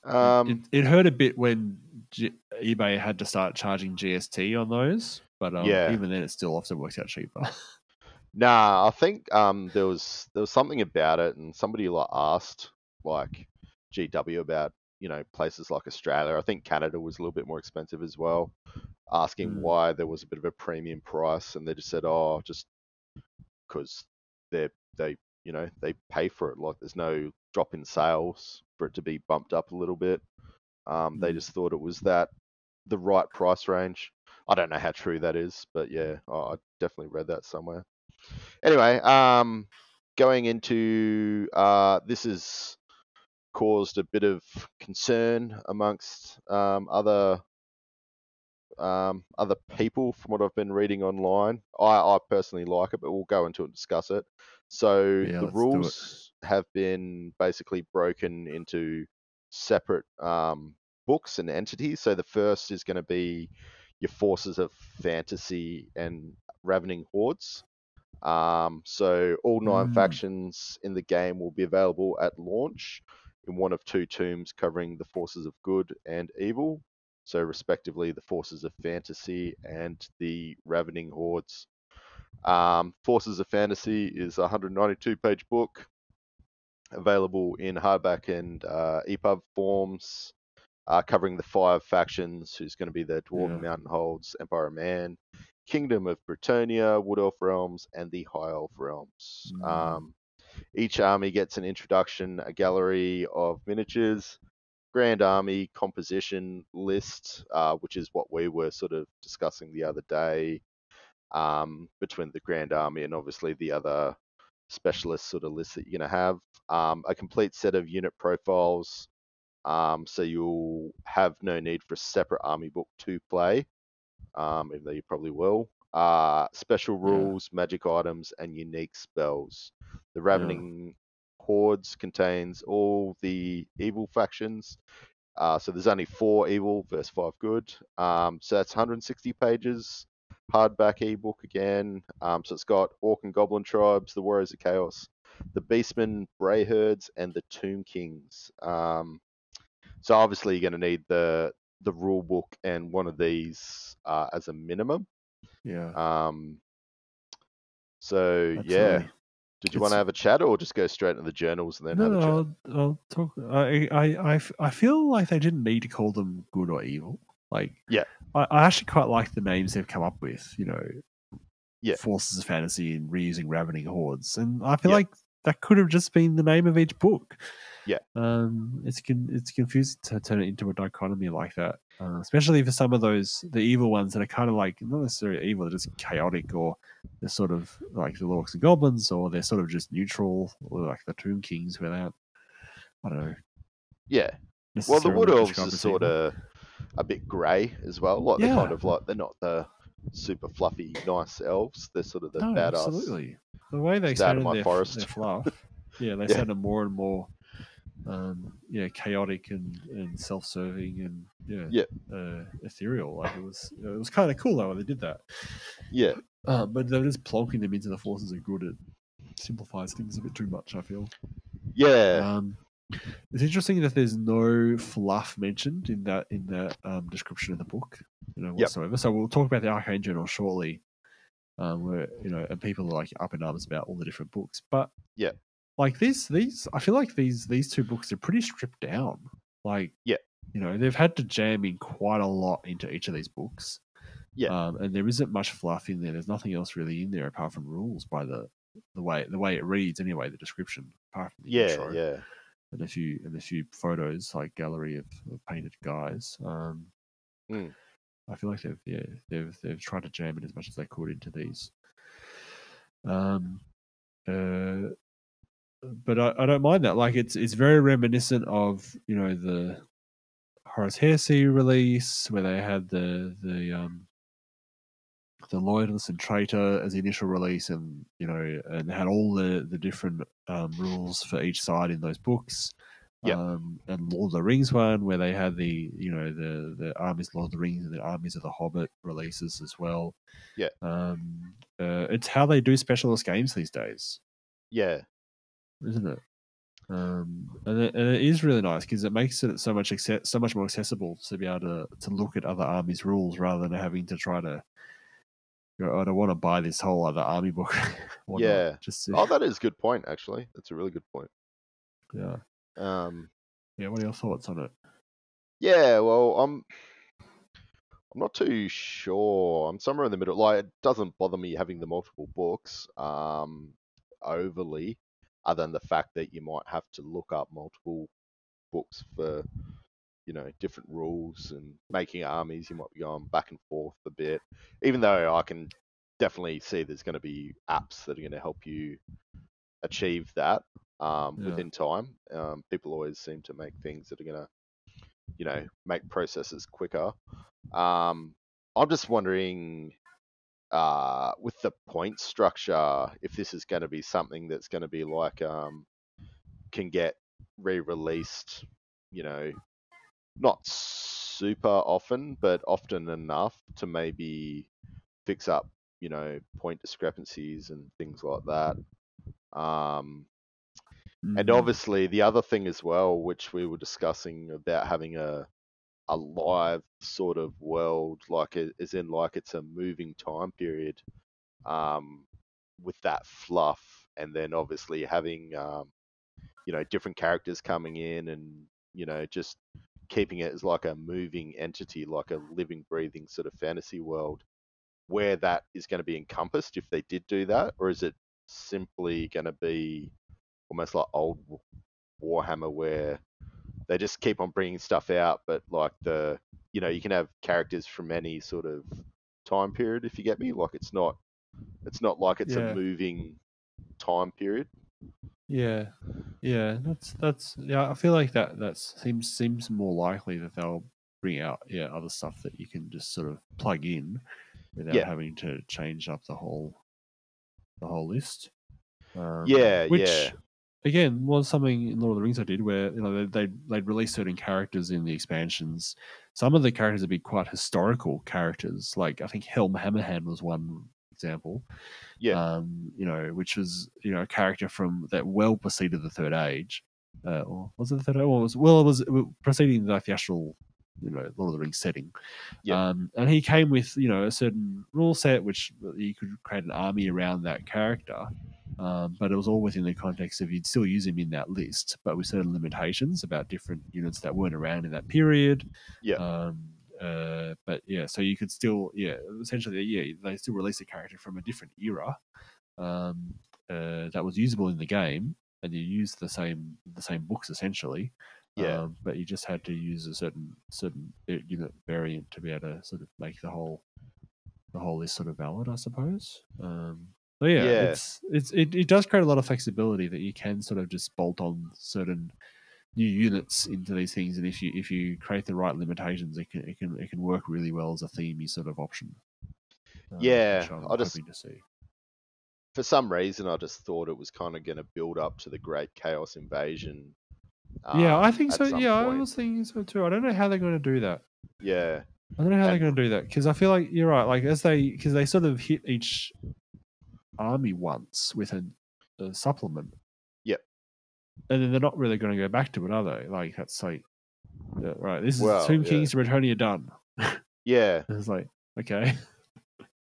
it- Um, it, it hurt a bit when G- eBay had to start charging GST on those, but um, Yeah. even then, it still often works out cheaper. Nah, I think um, there was there was something about it, and somebody like asked like GW about you know places like Australia. I think Canada was a little bit more expensive as well, asking Mm. why there was a bit of a premium price, and they just said, oh, just because they they you know they pay for it. Like there's no drop in sales for it to be bumped up a little bit. Um, They Mm. just thought it was that the right price range. I don't know how true that is, but yeah, I I definitely read that somewhere. Anyway, um, going into uh, this has caused a bit of concern amongst um, other um, other people from what I've been reading online. I, I personally like it, but we'll go into it and discuss it. So Yeah, the let's do it. rules have been basically broken into separate um, books and entities. So the first is going to be your forces of fantasy and ravening hordes. Um, so all nine Mm. factions in the game will be available at launch in one of two tombs covering the forces of good and evil. So respectively, the forces of fantasy and the ravening hordes. Um, forces of fantasy is a 192 page book available in hardback and uh, EPUB forms, uh, covering the five factions, who's going to be the Dwarven Yeah. Mountain Holds, Empire of Man, Kingdom of Bretonnia, Wood Elf Realms, and the High Elf Realms. Mm. Um, each army gets an introduction, a gallery of miniatures, Grand Army composition list, uh, which is what we were sort of discussing the other day um, between the Grand Army and obviously the other specialist sort of lists that you're going to have. Um, a complete set of unit profiles, um, so you'll have no need for a separate army book to play, um, even though you probably will. Uh, special Yeah. rules, magic items, and unique spells. The Ravening Hordes contains all the evil factions. Uh, so there's only four evil versus five good. Um, so that's 160 pages. Hardback ebook again. Um, so it's got Orc and Goblin tribes, the Warriors of Chaos, the Beastmen, Brayherds, and the Tomb Kings. Um, so obviously you're going to need the the rule book and one of these uh, as a minimum. Yeah, Um, so yeah, did you want to have a chat or just go straight into the journals and then No, have a chat? I'll, I'll talk. I, I, I, I feel like they didn't need to call them good or evil. Like, Yeah. I, I actually quite like the names they've come up with. You know, Yeah. forces of fantasy and reusing ravening hordes, and I feel Yeah. like that could have just been the name of each book. Yeah. um, it's con- it's confusing to turn it into a dichotomy like that, uh, especially for some of those the evil ones that are kind of like not necessarily evil, they're just chaotic or they're sort of like the Lorks and Goblins, or they're sort of just neutral, or like the Tomb Kings without, I don't know. Yeah. Well, the Wood Elves are sort of a bit grey as well. Like they're kind of like they're not the super fluffy, nice elves. They're sort of the no, badass. absolutely. The way they of my their, forest. their fluff, yeah, they Yeah. sounded more and more, um, yeah, chaotic and, and self-serving and yeah, Yeah. uh, ethereal. Like it was, it was kind of cool though when they did that. Yeah, Uh, but they're just plonking them into the forces of good. It simplifies things a bit too much. I feel. yeah, Um, it's interesting that there's no fluff mentioned in that in that um, description of the book, you know, Yep. whatsoever. So we'll talk about the Arcane Journal shortly, um, where you know, and people are like up in arms about all the different books. But Yeah. Like these, these, I feel like these these two books are pretty stripped down. Like, Yeah. you know, they've had to jam in quite a lot into each of these books. Yeah. um, and there isn't much fluff in there. There's nothing else really in there apart from rules by the the way the way it reads anyway. The description, apart from the yeah, intro yeah, and a few and a few photos like gallery of, of painted guys. Um, Mm. I feel like they've yeah they've they've tried to jam it as much as they could into these. Um, uh, but I, I don't mind that. Like it's it's very reminiscent of you know the Horus Heresy release where they had the the um the loyalist and traitor as the initial release and you know and had all the the different um, rules for each side in those books Yep. um, and Lord of the Rings one where they had the you know the the armies Lord of the Rings and the armies of the Hobbit releases as well. Yeah. um, uh, it's how they do specialist games these days, yeah, isn't it? Um, and, it, and it is really nice because it makes it so much acce- so much more accessible to be able to to look at other armies' rules rather than having to try to. You know, I don't want to buy this whole other army book. Yeah. just to, Oh, that is a good point. Actually, that's a really good point. yeah, Um, yeah. What are your thoughts on it? yeah, well, I'm, I'm not too sure. I'm somewhere in the middle. Like, it doesn't bother me having the multiple books, um, overly, other than the fact that you might have to look up multiple books for, you know, different rules and making armies. You might be going back and forth a bit, even though I can definitely see there's going to be apps that are going to help you achieve that um, Yeah. within time. Um, people always seem to make things that are going to, you know, make processes quicker. Um, I'm just wondering, uh, with the point structure, if this is going to be something that's going to be like, um, can get re-released, you know, not super often, but often enough to maybe fix up, you know, point discrepancies and things like that. Um, and Mhm. obviously, the other thing as well, which we were discussing about having a a live sort of world, like as in like it's a moving time period, um, with that fluff, and then obviously having um, you know different characters coming in, and you know just keeping it as like a moving entity, like a living, breathing sort of fantasy world, where that is going to be encompassed if they did do that, or is it simply going to be almost like old Warhammer where they just keep on bringing stuff out, but like the you know you can have characters from any sort of time period if you get me. Like it's not it's not like it's Yeah. a moving time period. Yeah, yeah, that's that's yeah. I feel like that that seems seems more likely that they'll bring out yeah other stuff that you can just sort of plug in without Yeah. having to change up the whole the whole list. Um, Yeah, which yeah. Again was something in Lord of the Rings I did where you know they they they'd release certain characters in the expansions. Some of the characters would be quite historical characters, like I think Helm Hammerhand was one example Yeah. um, you know, which was you know a character from that well preceded the Third Age, uh, or was it the Third Age? Well, it was well, was, it was preceding like the actual, you know, Lord of the Rings setting. Yeah. Um, and he came with you know a certain rule set which you could create an army around that character. Um, but it was all within the context of you'd still use him in that list, but with certain limitations about different units that weren't around in that period. Yeah. Um, uh, but yeah, so you could still, yeah, essentially, yeah, they still release a character from a different era um, uh, that was usable in the game, and you use the same the same books essentially. Yeah. Um, but you just had to use a certain certain uh, unit variant to be able to sort of make the whole the whole list sort of valid, I suppose. Um, so yeah, Yeah. it's it's it, it does create a lot of flexibility that you can sort of just bolt on certain new units into these things, and if you if you create the right limitations, it can it can it can work really well as a themey sort of option. Uh, Yeah, I just- hoping to see. For some reason, I just thought it was kind of going to build up to the Great Chaos Invasion. Yeah, I um, think so. Yeah, I was thinking so too. I don't know how they're going to do that. Yeah, I don't know how they're going to do that because I feel like you're right. Like as they because they sort of hit each army once with a, a supplement. Yep. And then they're not really going to go back to it, are they? Like that's like, yeah, right. This is Well, Tomb yeah. Kings to Returnia done. yeah. It's like okay,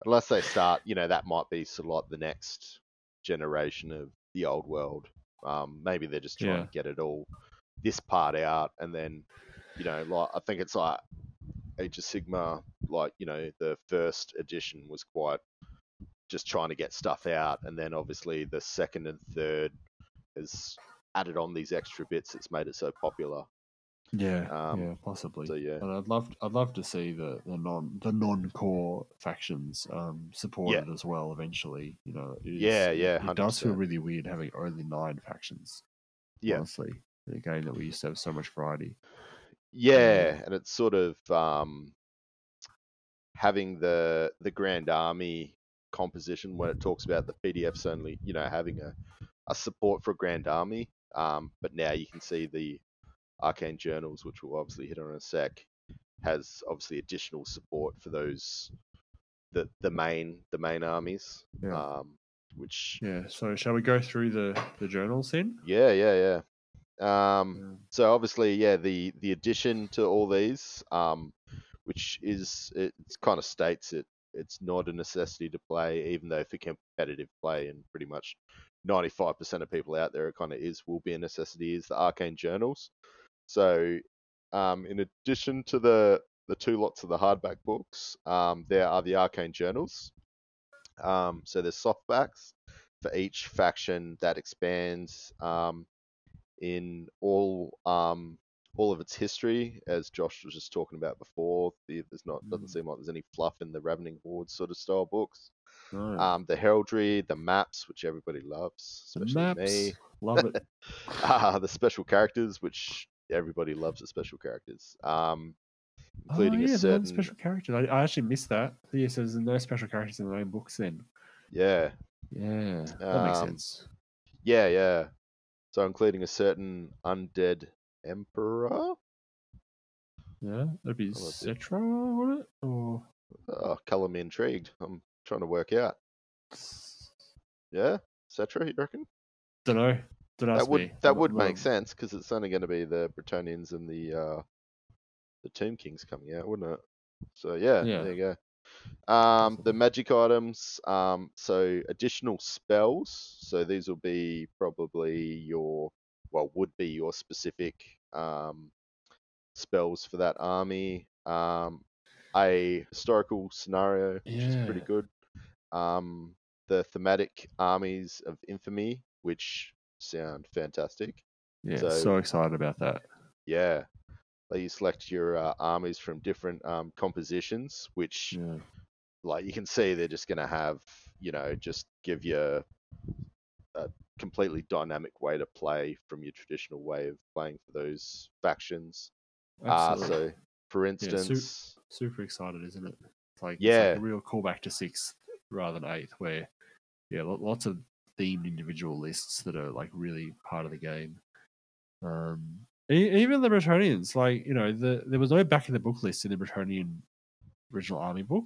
Unless they start, you know, that might be sort of like the next generation of the old world. Um, maybe they're just trying Yeah. to get it all this part out, and then, you know, like I think it's like Age of Sigmar, like you know, the first edition was quite just trying to get stuff out, and then obviously the second and third has added on these extra bits that's made it so popular. yeah, Um, yeah, possibly. So yeah, And I'd love, I'd love to see the, the non the non core factions um, supported as well eventually. You know, is- Yeah, yeah, It, it does feel really weird having only nine factions. Yeah. honestly, in a game that we used to have so much variety. Yeah, and it's sort of um, having the the Grand Army composition when it talks about the PDFs only, you know, having a, a support for Grand Army. Um, but now you can see the Arcane Journals, which we'll obviously hit on in a sec, has obviously additional support for those the the main the main armies. Yeah. Um, which Yeah. So shall we go through the the journals then? yeah, yeah, yeah. Um, Um, so obviously, yeah, the the addition to all these, um, which is it kind of states it it's not a necessity to play, even though for competitive play and pretty much 95% of people out there, it kind of is will be a necessity. Is the arcane journals. So, um, in addition to the the two lots of the hardback books, um, there are the arcane journals. Um, so there's softbacks for each faction that expands. Um, in all um all of its history, as Josh was just talking about before. The, there's not doesn't Mm. seem like there's any fluff in the Ravening Horde sort of style books. no. Um, the heraldry, the maps, which everybody loves, especially maps. me. Love it. Ah, the special characters, which everybody loves the special characters. Um, including oh, yeah, a certain special characters. I, I actually missed that. Yeah, so there's no special characters in the main books then. yeah, Yeah, that makes Um, sense. yeah, yeah. So including a certain undead emperor. Yeah, that'd be Settra, would it? Or Oh, color me intrigued. I'm trying to work out. Yeah, Settra, you reckon? don't know. Don't ask that would me. that I'm- would make sense because it's only going to be the Bretonnians and the uh, the Tomb Kings coming out, wouldn't it? So yeah, Yeah. there you go. Um, the magic items. Um, so additional spells. So these will be probably your well would be your specific um, spells for that army. Um, a historical scenario, which is pretty good. Um, the thematic armies of infamy, which sound fantastic. Yeah, so- so, excited about that. Yeah. Like you select your uh, armies from different um, compositions, which, Yeah. like, you can see they're just going to have, you know, just give you a completely dynamic way to play from your traditional way of playing for those factions. Uh, so, for Yeah, su- instance, Super excited, isn't it? It's like, it's Yeah. like a real callback to sixth rather than eighth, where yeah, lo- lots of themed individual lists that are like really part of the game. Um, even the Bretonnians, like you know, the there was no back in the book list in the Bretonnian original army book.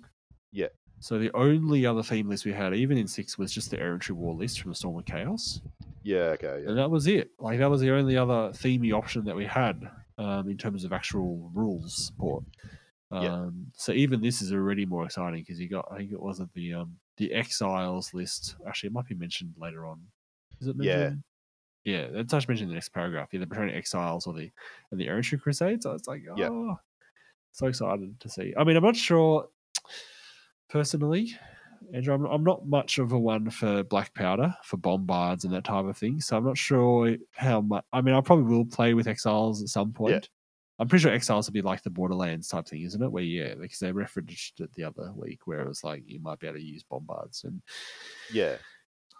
Yeah. So the only other theme list we had, even in six, was just the Errantry War list from the Storm of Chaos. yeah, okay, yeah. And that was it. Like that was the only other themey option that we had um, in terms of actual rules support. Um, Yeah. So even this is already more exciting because you got. I think it wasn't the um, the exiles list. Actually, it might be mentioned later on. Is it Yeah. mentioned? Yeah, that's actually mentioned in the next paragraph. Yeah, the Bretonnian Exiles or the and the Errantry Crusades. I was like, oh, Yeah. so excited to see. I mean, I'm not sure personally, Andrew. I'm, I'm not much of a one for black powder for bombards and that type of thing. So I'm not sure how much. I mean, I probably will play with Exiles at some point. I'm pretty sure Exiles will be like the Borderlands type thing, isn't it? Where yeah, because they referenced it the other week, where it was like you might be able to use bombards, and Yeah.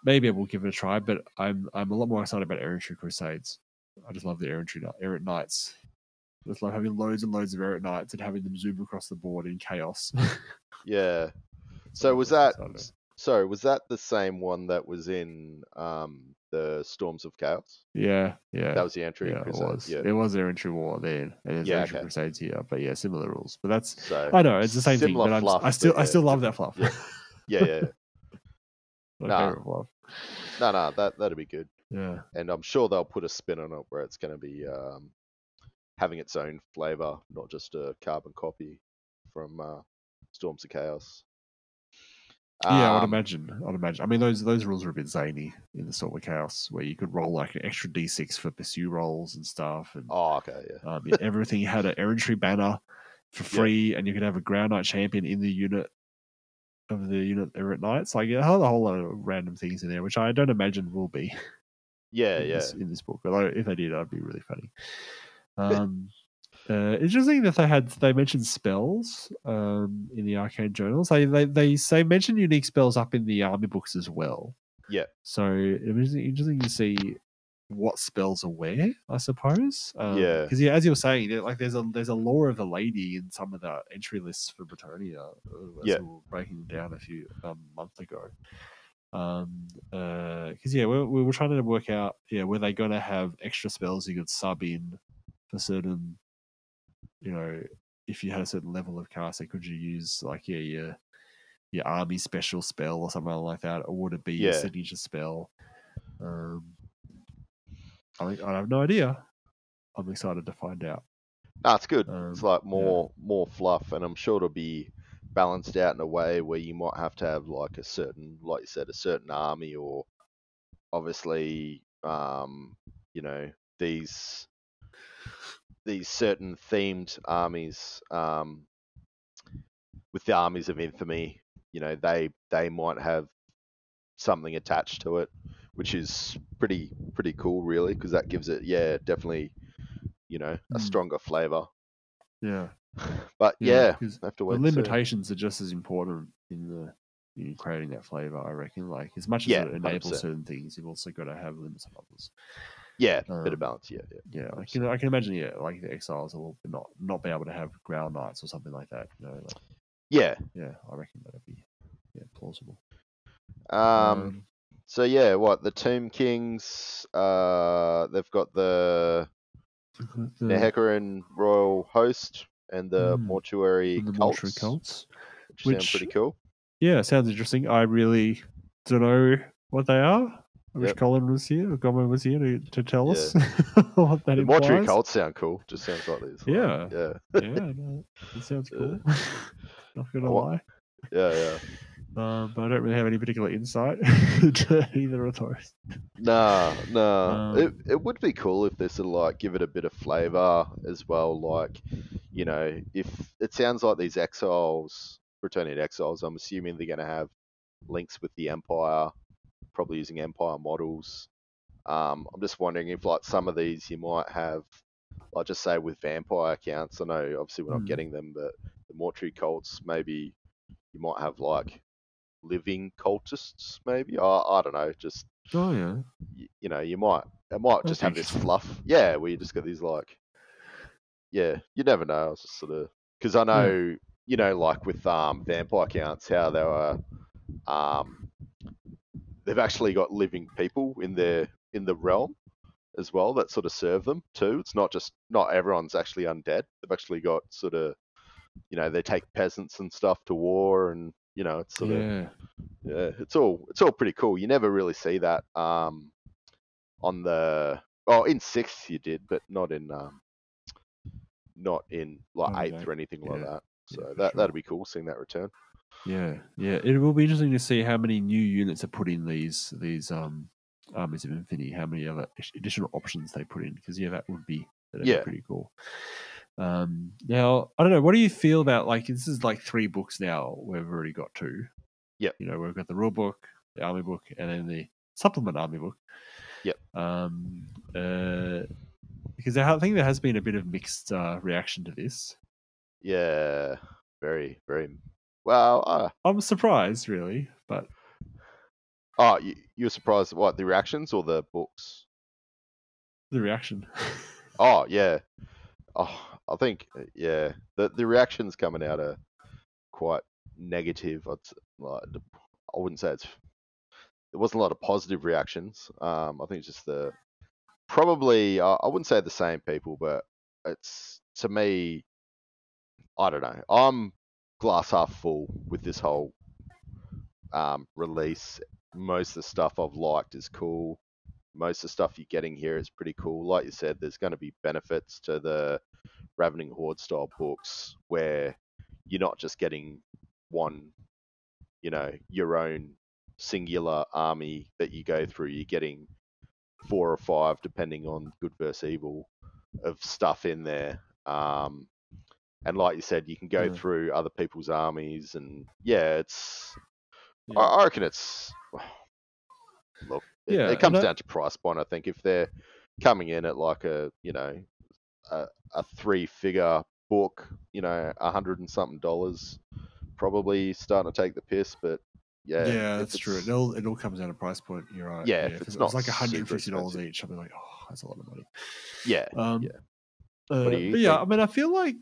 Maybe I will give it a try. But I'm I'm a lot more excited about Errantry Crusades. I just love the Errantry Kni- Errant Knights. I just love having loads and loads of Errant Knights and having them zoom across the board in chaos. Yeah. So was that? Sorry, was that the same one that was in um, the Storms of Chaos? Yeah, yeah. That was the entry. yeah, it was. Yeah. It was Errantry War then, and there's Yeah, Errantry okay. Crusades here. But yeah, similar rules. But that's So I know it's the same thing. similar But I'm, fluff, I still but I still love that fluff. yeah. yeah, yeah. Yeah. Nah. No, no, that that'd be good. Yeah. And I'm sure they'll put a spin on it where it's going to be um, having its own flavor, not just a carbon copy from uh, Storms of Chaos. Yeah, I would Um, imagine. I'd imagine. I mean, those those rules are a bit zany in the Storm of Chaos, where you could roll like an extra d6 for pursue rolls and stuff, and Oh, okay, yeah. um, everything had an errantry banner for Yeah. free, and you could have a Ground Knight champion in the unit of the unit errant knights. Like it had a whole lot of random things in there, which I don't imagine will be Yeah, in, yeah. this, in this book. Although if they did, that'd be really funny. Um, uh, interesting that they had they mentioned spells um, in the arcane journals. They they they say mention unique spells up in the army books as well. Yeah. So it was interesting to see what spells are where. I suppose. Um, Yeah. Because yeah, as you were saying, like there's a there's a lore of the lady in some of the entry lists for Bretonnia. uh, Yeah. we breaking down a few um, month ago. Um, because yeah, we, we were trying to work out, yeah, were they going to have extra spells you could sub in for certain, you know, if you had a certain level of casting, could you use like yeah, your your army special spell or something like that, or would it be your Yeah. signature spell? Um, I I have no idea. I'm excited to find out. No, it's good. Um, it's like yeah. more more fluff, and I'm sure it'll be balanced out in a way where you might have to have like a certain, like you said, a certain army, or obviously, um, you know, these these certain themed armies, um, with the armies of infamy, you know, they they might have something attached to it, which is pretty pretty cool, really, because that gives it, yeah, definitely, you know, a Mm. stronger flavor. Yeah, But Yeah, yeah, have to the wait. see. limitations are just as important in the in creating that flavor. I reckon. Like as much as Yeah, it enables 100%. certain things, you've also got to have limits on others. Yeah, bit um, of balance. Yeah, yeah. Yeah, I can I can imagine. Yeah, like the exiles will not not be able to have ground knights or something like that. You know, like, Yeah. yeah, I reckon that'd be yeah plausible. Um. So yeah, what the Tomb Kings? Uh, they've got the the, Nehekharan Royal Host and the Mm, Mortuary the Cults, mortuary cults. which, sound pretty cool. Yeah, sounds interesting. I really don't know what they are. I wish Yep. Colin was here, or Gommo was here to, to tell us what that The implies. Mortuary Cults sound cool. Just sounds like these. like, Yeah. yeah, yeah, no, that sounds Yeah. cool. Not gonna wa- lie, yeah, yeah. Um, but I don't really have any particular insight to either of those. Nah, nah. Um, it it would be cool if they sort of like give it a bit of flavour as well. Like, you know, if it sounds like these exiles, Bretonnian exiles, I'm assuming they're going to have links with the Empire, probably using Empire models. Um, I'm just wondering if like some of these you might have, like just say with vampire counts. I know obviously we're not Hmm. getting them, but the mortuary cults maybe you might have like living cultists maybe. I I don't know, just Oh yeah, y- you know, you might it might just have this fluff. Yeah, where you just get these like, yeah, you never know. I was just sort of because I know you know like with um vampire counts how they were um they've actually got living people in their in the realm as well that sort of serve them too. It's not just not everyone's actually undead. They've actually got sort of you know they take peasants and stuff to war and you know it's sort of yeah, yeah, it's all it's all pretty cool. You never really see that um, on the oh in sixth you did, but not in um, not in like Oh, eighth or anything like that. So Yeah, that sure. that'd be cool seeing that return. yeah, yeah. It will be interesting to see how many new units are put in these these um armies of infamy. How many other additional options they put in? Because yeah, that would be that'd Yeah. be pretty cool. Um, now I don't know. What do you feel about like this is like three books now? We've already got two. Yep. You know, we've got the rule book, the army book, and then the supplement army book. Yep. Um, uh, because I think there has been a bit of mixed uh, reaction to this. Yeah, very very well. Uh, I'm surprised, really, but oh, you, you were surprised at what the reactions or the books? the reaction. Oh yeah. Oh, I think uh, yeah. The the reactions coming out are quite negative. I'd, like, I wouldn't say it's. There wasn't a lot of positive reactions. Um, I think it's just the probably I I wouldn't say the same people, but it's to me. I don't know. I'm glass half full with this whole um, release. Most of the stuff I've liked is cool. Most of the stuff you're getting here is pretty cool. Like you said, there's going to be benefits to the Ravening Horde style books where you're not just getting one, you know, your own singular army that you go through. You're getting four or five, depending on good versus evil, of stuff in there. Um, and like you said, you can go Yeah. through other people's armies, and yeah, it's. Yeah. I, I reckon it's. Look, it, Yeah, it comes and I- down to price point. I think if they're coming in at like a, you know, a, a three-figure book, you know, a hundred and something dollars, probably starting to take the piss. But yeah, Yeah, that's true. It all it all comes down to price point. You're right. Yeah, if if it's it not like super 150 dollars each, I'd be like, oh, that's a lot of money. Yeah, Um, Yeah. uh, but yeah, I mean, I feel like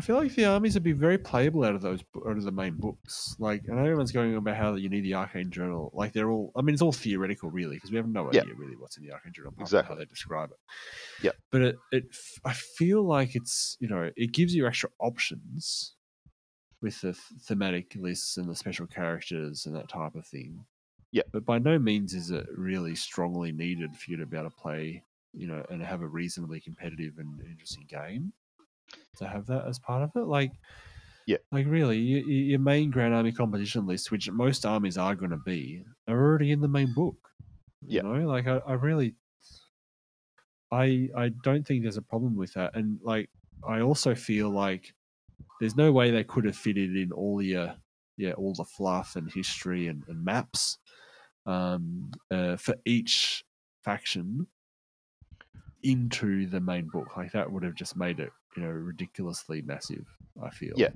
I feel like the armies would be very playable out of those out of the main books. Like, I know everyone's going on about how you need the Arcane Journal. Like, they're all. I mean, it's all theoretical, really, because we have no Yeah. idea really what's in the Arcane Journal. Exactly. How they describe it. Yeah, But it, it, I feel like it's you know, it gives you extra options with the thematic lists and the special characters and that type of thing. Yeah. But by no means is it really strongly needed for you to be able to play, you know, and have a reasonably competitive and interesting game. To have that as part of it, like, Yeah. like really, you, you- your main Grand Army composition list, which most armies are going to be, are already in the main book. You Yeah. know, like I, I really, I I don't think there's a problem with that, and like I also feel like there's no way they could have fitted in all your yeah all the fluff and history and, and maps um, uh, for each faction into the main book. Like that would have just made it you know ridiculously massive. I feel. Yeah.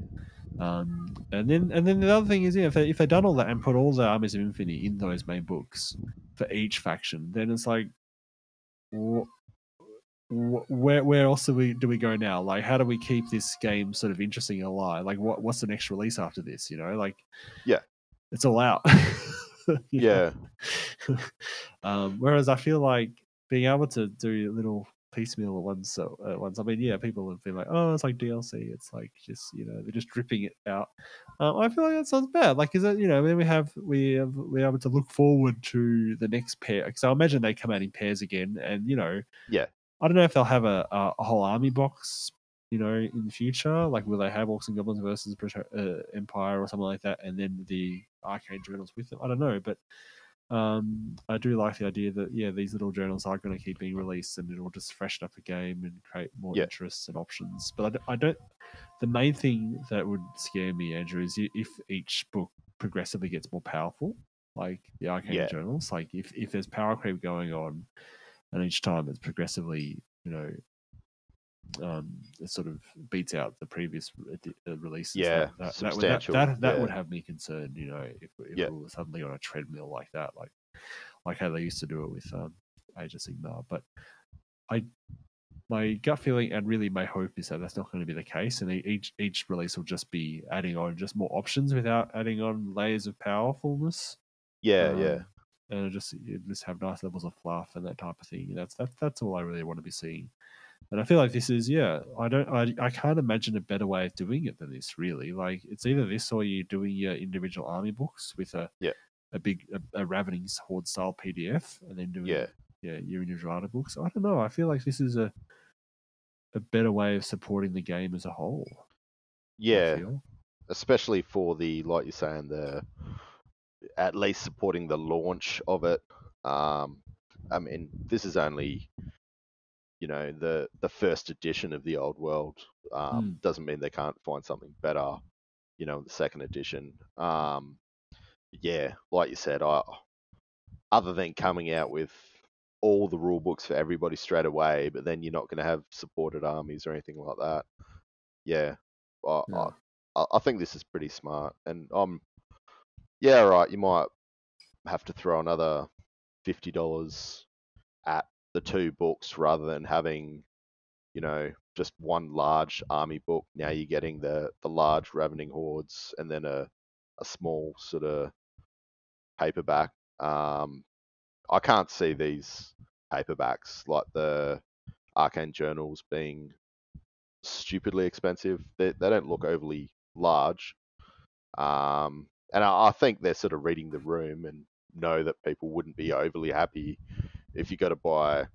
Um, and then and then the other thing is yeah, if they if they done all that and put all the armies of infamy in those main books for each faction, then it's like. wh- wh- Where where else do we do we go now? Like, how do we keep this game sort of interesting and alive? Like, what what's the next release after this? You know, like, Yeah. it's all out. Yeah, um, whereas I feel like being able to do a little piecemeal at once, so at once. I mean, yeah, people have been like, "Oh, it's like DLC." It's like just you know they're just dripping it out. Um, I feel like that sounds bad. Like, is it you know then we have we have we're able to look forward to the next pair because I imagine they come out in pairs again, and you know, Yeah. I don't know if they'll have a, a, a whole army box. You know, in the future, like will they have Orcs and Goblins versus British uh, Empire or something like that, and then the arcane journals with them? I don't know, but um, I do like the idea that yeah, these little journals are going to keep being released, and it'll just freshen up the game and create more Yeah. interests and options. But I don't, I don't. The main thing that would scare me, Andrew, is if each book progressively gets more powerful, like the arcane Yeah. journals. Like if if there's power creep going on, and each time it's progressively, you know. Um, it sort of beats out the previous uh, releases. Yeah, that, that, that, would- that, substantial, that, that would have me concerned. You know, if, if Yeah. we were suddenly on a treadmill like that, like like how they used to do it with um, Age of Sigmar. But I, my gut feeling and really my hope is that that's not going to be the case, and each each release will just be adding on just more options without adding on layers of powerfulness. yeah, yeah, Um, and it'll just just have nice levels of fluff and that type of thing. That's that's that's all I really want to be seeing. And I feel like this is yeah. I don't I I can't imagine a better way of doing it than this. Really, like it's either this or you're doing your individual army books with a Yeah. a big a, a ravening horde style PDF and then doing yeah. yeah your individual army books. I don't know. I feel like this is a a better way of supporting the game as a whole. Yeah, especially for the like you're saying the at least supporting the launch of it. Um, I mean, this is only you know the the first edition of the old world. Um, Doesn't mean they can't find something better. You know, the second edition. Um, yeah, like you said, I other than coming out with all the rule books for everybody straight away, but then you're not going to have supported armies or anything like that. Yeah, I, Yeah. I, I think this is pretty smart, and um, yeah, right. You might have to throw another fifty dollars the two books rather than having, you know, just one large army book. Now you're getting the the large ravening hordes and then a a small sort of paperback. Um, I can't see these paperbacks like the arcane journals being stupidly expensive. They they don't look overly large, um, and I, I think they're sort of reading the room and know that people wouldn't be overly happy if you go to buy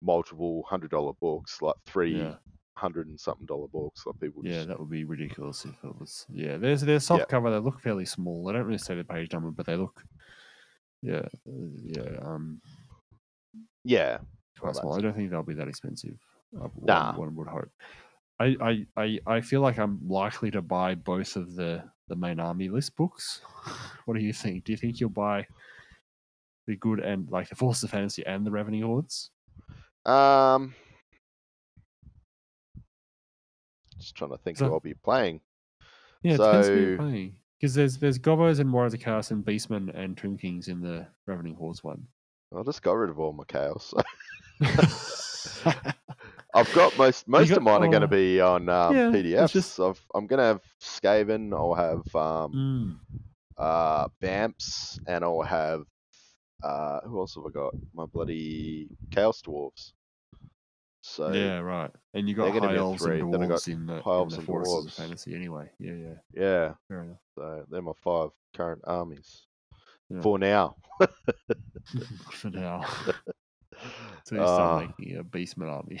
multiple hundred dollar books, like three Yeah. hundred and something dollar books. Like people Yeah, just that would be ridiculous if it was. Yeah, there's their soft Yeah. cover. They look fairly small. They don't really say the page number, but they look. Yeah, uh, yeah. Um, yeah, quite Well, small. I don't think they'll be that expensive. One, Nah. one would hope. I, I, I, I feel like I'm likely to buy both of the the main army list books. What do you think? Do you think you'll buy the good and like the Forces of Fantasy and the Ravening Hordes? Um, just trying to think So- who I'll be playing. Yeah, it depends who So- you're playing. Because there's there's Gobos and Warriors of Chaos and Beastmen and Tomb Kings in the Ravening Hordes one. I just got rid of all my chaos. I've got most most got- of mine are going to oh, be on um, yeah, PDFs. just- I've, I'm going to have Skaven. I'll have um, Mm. uh, Vamps, and I'll have uh, who else have I got? My bloody Chaos Dwarves. So yeah, right. And you got high elves three, and then I got dwarves in the, high in the and Forces of. Fantasy anyway. Yeah, yeah. yeah, Fair enough. so they're my five current armies Yeah. for now. For now. So you Uh, start making a Beastman army.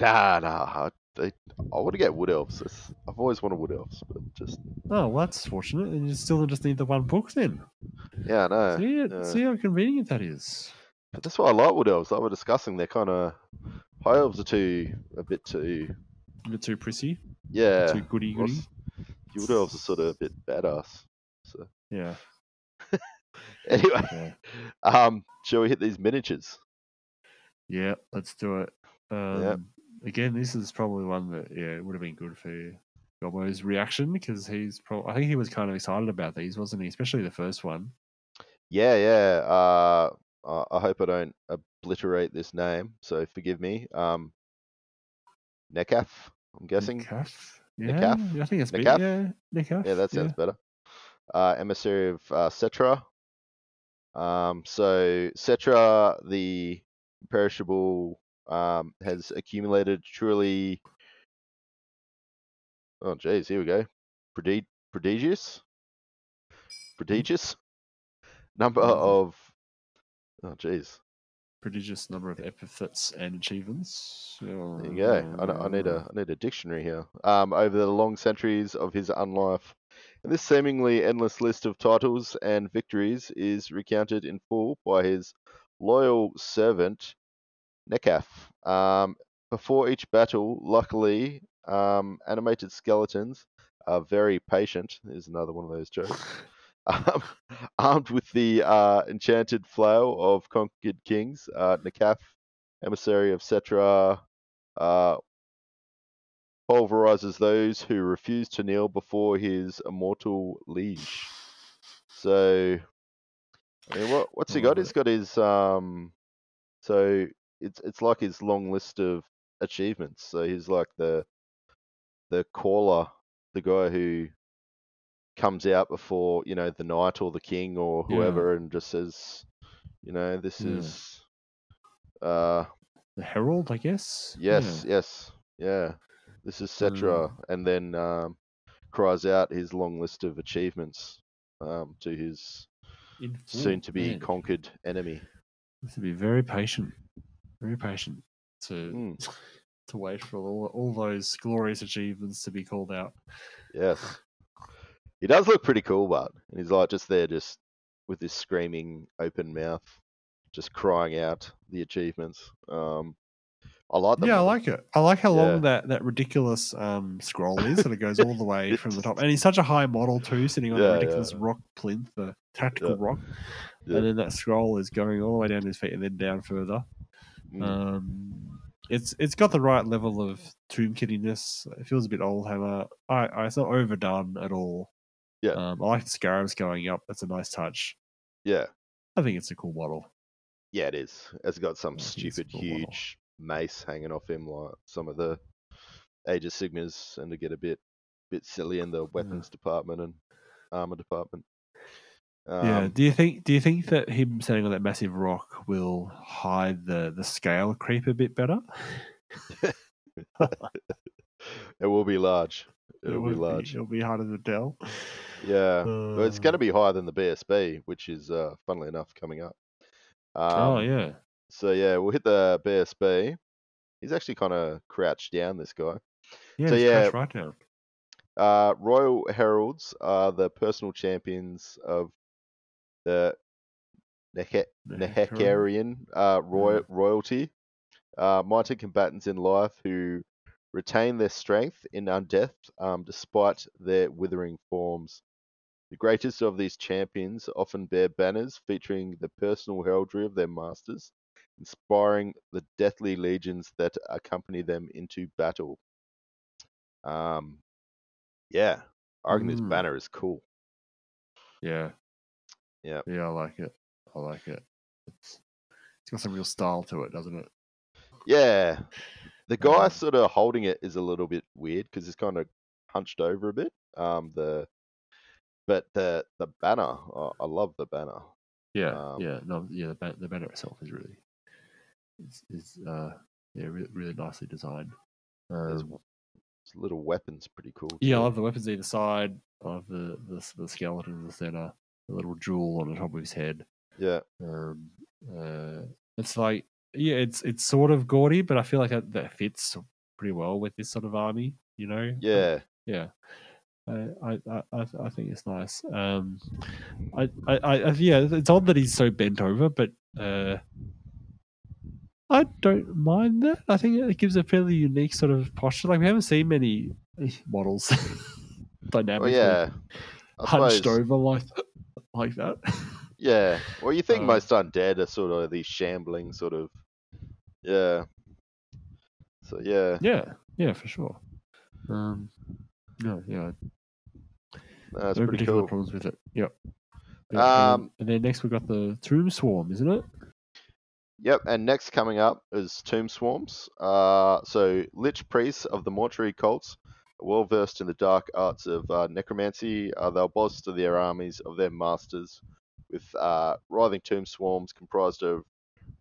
Nah, nah. I, they, I want to get wood elves. It's, I've always wanted wood elves, but just oh, well, that's fortunate. And you still just need the one book then. yeah, no. see, it, yeah. see how convenient that is. But that's why I like wood elves. Like we're discussing, they're kind of high elves are too a bit too A bit too prissy, yeah. too goody goody. Wood elves are sort of a bit badass. So Yeah. anyway, yeah. um, shall we hit these miniatures? Yeah, let's do it. Um, Again, this is probably one that yeah it would have been good for Gommo's reaction because he's probably I think he was kind of excited about these, wasn't he? Especially the first one. Yeah, yeah. Uh, I hope I don't obliterate this name, so forgive me. Um, Nekaph, I'm guessing. Nikaf? Yeah, I think it's Nikaf? yeah, Nikaf. Yeah, that sounds better. Uh, emissary of uh, Settra. Um, so Settra, the imperishable, um, has accumulated truly. Oh, geez, here we go. Prodig- prodigious, prodigious number Mhm. of. Oh, geez. prodigious number of epithets and achievements. There you go. I, I need a I need a dictionary here. Um, over the long centuries of his unlife, and this seemingly endless list of titles and victories is recounted in full by his loyal servant Nekaph. Um, before each battle, luckily, um, animated skeletons are very patient. There's another one of those jokes. Um, armed with the uh, enchanted flail of conquered kings, uh, Nekaph, emissary of Settra, uh, pulverizes those who refuse to kneel before his immortal liege. So, I mean, what what's he got? He's got his um, so it's it's like his long list of achievements. So he's like the the caller, the guy who comes out before you know the knight or the king or Yeah. whoever and just says, you know, this Yeah. is uh The Herald, I guess. Yes, yes, yeah. This is Settra, Mm. and then um, cries out his long list of achievements um, to his Yeah. Soon to be conquered enemy. This would be very patient, very patient to Mm, to wait for all, all those glorious achievements to be called out. yes, he does look pretty cool, but and he's like just there, just with this screaming open mouth, just crying out the achievements. Um, I like them. Yeah, I like it. I like how Yeah. long that, that ridiculous um, scroll is, that it goes all the way from the top. And he's such a high model too, sitting on Yeah, a ridiculous yeah. rock plinth, the tactical rock. And then that scroll is going all the way down his feet and then down further. Mm, Um, it's it's got the right level of tomb kittiness. It feels a bit old hammer. I, I it's not overdone at all. Yeah. Um, I like the scarabs going up. That's a nice touch. yeah, I think it's a cool model. Yeah, it is. It's got some Yeah, I think it's stupid model. huge mace hanging off him, like some of the Age of Sigmars, and to get a bit bit silly in the weapons department and armor department. Yeah. Um, Do you think? Do you think that him standing on that massive rock will hide the the scale creep a bit better? it will be large. It'll be would large. it'll be harder to tell. Yeah. Well, it's going to Uh, be higher than the BSB, which is, uh, funnily enough, coming up. Um, oh yeah. So yeah, we'll hit the BSB. He's actually kind of crouched down. This guy. Yeah. so yeah, right down. Uh, Royal Heralds are the personal champions of the Nehe- Nehekharan uh, roy- royalty. Uh, mighty combatants in life who retain their strength in undeath um, despite their withering forms. The greatest of these champions often bear banners featuring the personal heraldry of their masters, inspiring the deathly legions that accompany them into battle. Um, yeah, I reckon this Mm. banner is cool. Yeah. Yep. Yeah, I like it. I like it. It's it's got some real style to it, doesn't it? Yeah, the guy Um, sort of holding it is a little bit weird because it's kind of hunched over a bit. Um, the but the the banner, oh, I love the banner. Yeah. Um, yeah. No. Yeah. The, ban- the banner itself is really, is is uh yeah really, really nicely designed. Um, little weapon's pretty cool. yeah, I love the weapons either side. I love the the, the skeleton in the center, the little jewel on the top of his head. yeah, Um, uh, it's like yeah, it's it's sort of gaudy, but I feel like that, that fits pretty well with this sort of army. You know? Yeah, yeah. I, I, I, I think it's nice. Um, I, I, I, yeah, it's odd that he's so bent over, but uh, I don't mind that. I think it gives a fairly unique sort of posture. Like we haven't seen many models well, dynamically yeah. Hunched over like like that. yeah. Well, you think Um, most undead are sort of these shambling sort of, yeah. So yeah, yeah, yeah, for sure. Um, no, yeah, that's no pretty particular cool. problems with it. Yep. Yeah, Um, and, and then next we've got the Tomb Swarm, isn't it? Yep, and next coming up is Tomb Swarms. Uh, so Lich priests of the mortuary cults, well versed in the dark arts of uh, necromancy, uh, they'll bolster their armies of their masters with uh, writhing tomb swarms comprised of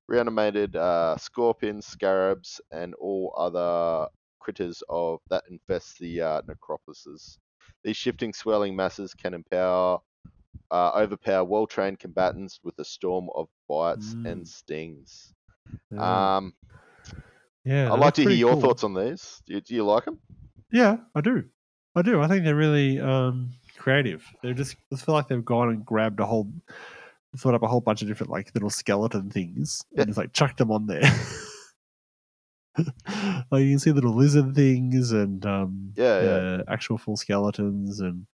reanimated uh, scorpions, scarabs, and all other critters of that infest the uh, necropolises. These shifting, swirling masses can empower, uh, overpower well-trained combatants with a storm of bites Mm. and stings. Yeah, Um, yeah I'd like to hear your cool. thoughts on these. Do you, do you like them? Yeah, I do. I do. I think they're really um, creative. They're just. I feel like they've gone and grabbed a whole, thought up a whole bunch of different like little skeleton things Yeah. and just like chucked them on there. like you can see little lizard things and um, Yeah, yeah. uh, actual full skeletons and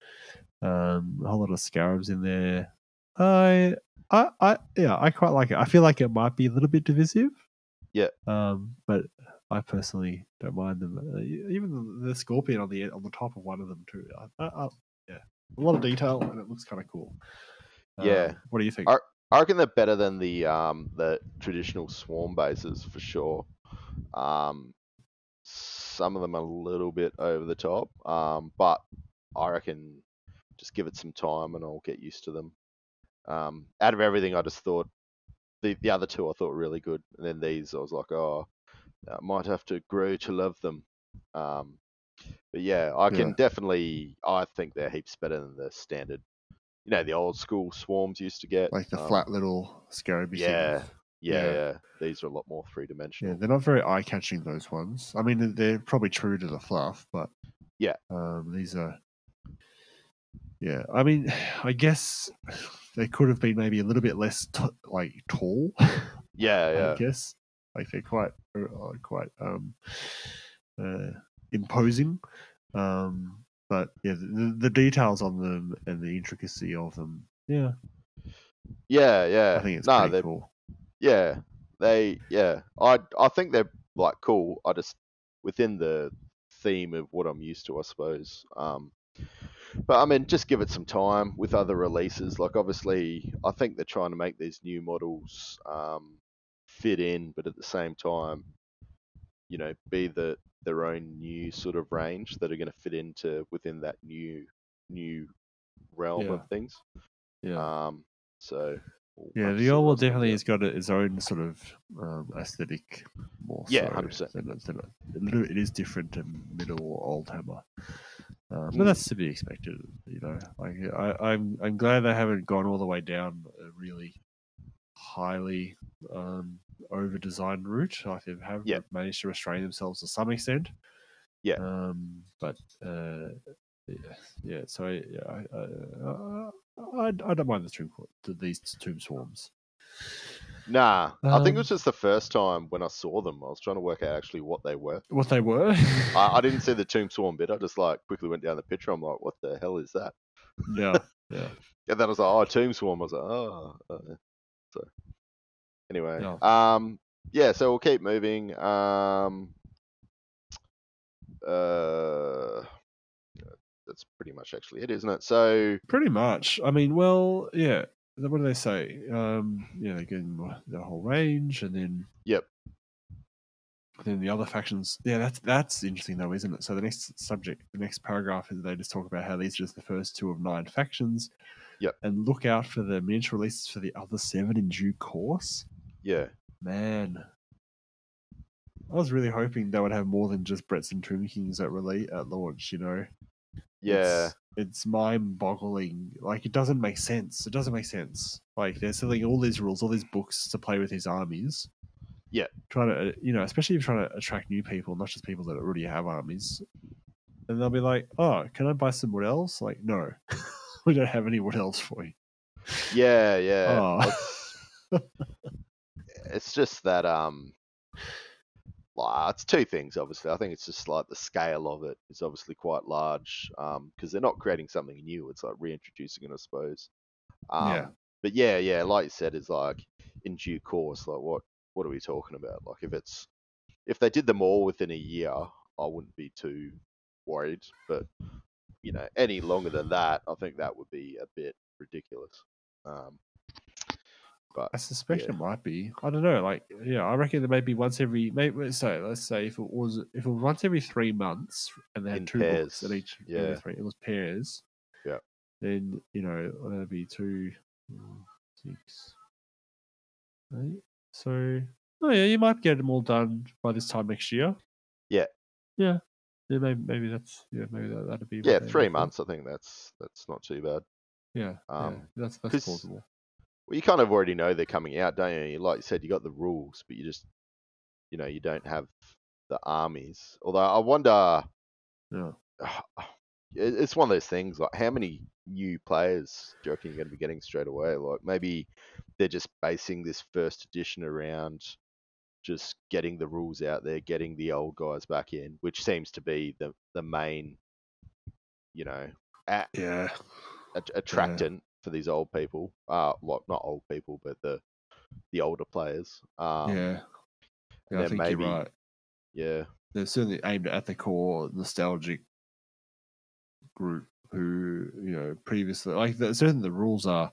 um, a whole lot of scarabs in there. I, I, I, yeah, I quite like it. I feel like it might be a little bit divisive. Yeah. Um, but I personally don't mind them. Uh, even the, the scorpion on the on the top of one of them too. I, I, I, yeah, a lot of detail and it looks kind of cool. Yeah. Um, what do you think? Are- I reckon they're better than the um, the traditional swarm bases for sure. Um, some of them are a little bit over the top, um, but I reckon just give it some time and I'll get used to them. Um, out of everything, I just thought the the other two I thought were really good, and then these I was like, oh, I might have to grow to love them. Um, but yeah, I can Yeah. definitely. I think they're heaps better than the standard. You know, the old school swarms used to get like the um, flat little scarabby yeah, yeah, Yeah. yeah. These are a lot more three dimensional. Yeah, they're not very eye catching. Those ones. I mean, they're- probably true to the fluff, but Yeah. um, these are. Yeah, I mean, I guess they could have been maybe a little bit less t- like tall. Yeah, I guess like they're quite uh, quite um, uh, imposing. Um, but yeah, the, the details on them and the intricacy of them, yeah, yeah, yeah. I think it's no, pretty they're cool. yeah, they yeah. I I think they're like cool. I just within the theme of what I'm used to, I suppose. Um, but I mean, just give it some time with other releases. Like obviously, I think they're trying to make these new models um, fit in, but at the same time, you know, be the their own new sort of range that are going to fit into within that new new realm Yeah. of things. Yeah. Um, so Yeah, the old world definitely has got its own sort of um, aesthetic more. Yeah, so 100%. than a- than a- a little- it is different to middle or old hammer, Mm. but that's to be expected. You know, like I, I'm I'm glad they haven't gone all the way down a really highly um, over designed route. Like they have Yeah. managed to restrain themselves to some extent. Yeah. Um, but uh, yeah, yeah. So yeah, I, I, I, I don't mind the tomb these tomb swarms. Nah, I think it was Um, just the first time when I saw them. I was trying to work out actually what they were. What they were? I, I didn't see the tomb swarm bit. I just like quickly went down the picture. I'm like, what the hell is that? yeah, yeah. And then I was like, oh, tomb swarm. I was like, oh. uh, So anyway, Yeah. um, yeah. So we'll keep moving. Um, uh, that's pretty much actually it, isn't it? So Pretty much. I mean, well, yeah. What do they say? Um, yeah, they're the whole range, and then Yep. Then the other factions. Yeah, that's that's interesting though, isn't it? So the next subject, the next paragraph is they just talk about how these are just the first two of nine factions. Yep. And look out for the miniature releases for the other seven in due course. Yeah, Man, I was really hoping they would have more than just Bretts and Tomb Kings at release at launch. You know. yeah, it's, it's mind-boggling. Like it doesn't make sense. It doesn't make sense. Like they're selling all these rules, all these books to play with his armies. Yeah. trying to, you know, especially if you're trying to attract new people, not just people that already have armies. And they'll be like, "Oh, can I buy some wood elves?" Like, no, we don't have any wood elves for you. yeah, yeah. Oh. It's, just that um, like, it's two things. Obviously, I think it's just like the scale of it is obviously quite large. Um, because they're not creating something new. It's like reintroducing it, I suppose. Um, Yeah. But yeah, yeah, like you said, is like in due course. Like what what are we talking about? Like if it's if they did them all within a year, I wouldn't be too worried. But you know, any longer than that, I think that would be a bit ridiculous. Um, but I suspect Yeah. it might be. I don't know. Like, yeah, I reckon that maybe once every. Maybe so. Let's say if it was if it was once every three months and they had In two books at each yeah. three, it was pairs. Yeah. Then you know that'd be two, mm, six. So oh yeah, you might get them all done by this time next year. Yeah. Yeah. Yeah, maybe, maybe that's yeah, maybe that, that'd be yeah, three months. I think that's that's not too bad. Yeah, yeah, Um, that's that's 'cause- plausible. Well, you kind of already know they're coming out, don't you? Like you said, you got the rules, but you just, you know, you don't have the armies. Although I wonder, Yeah. it- it's one of those things. Like, how many new players do you reckon you're going to be getting straight away? Like, maybe they're just basing this first edition around just getting the rules out there, getting the old guys back in, which seems to be the the main, you know, a- Yeah. att- attractant for these old people. Uh, well, not old people, but the the older players. Um, yeah. Yeah, I think maybe- you're right. yeah, they're certainly aimed at the core nostalgic group who you know previously like the, certainly the rules are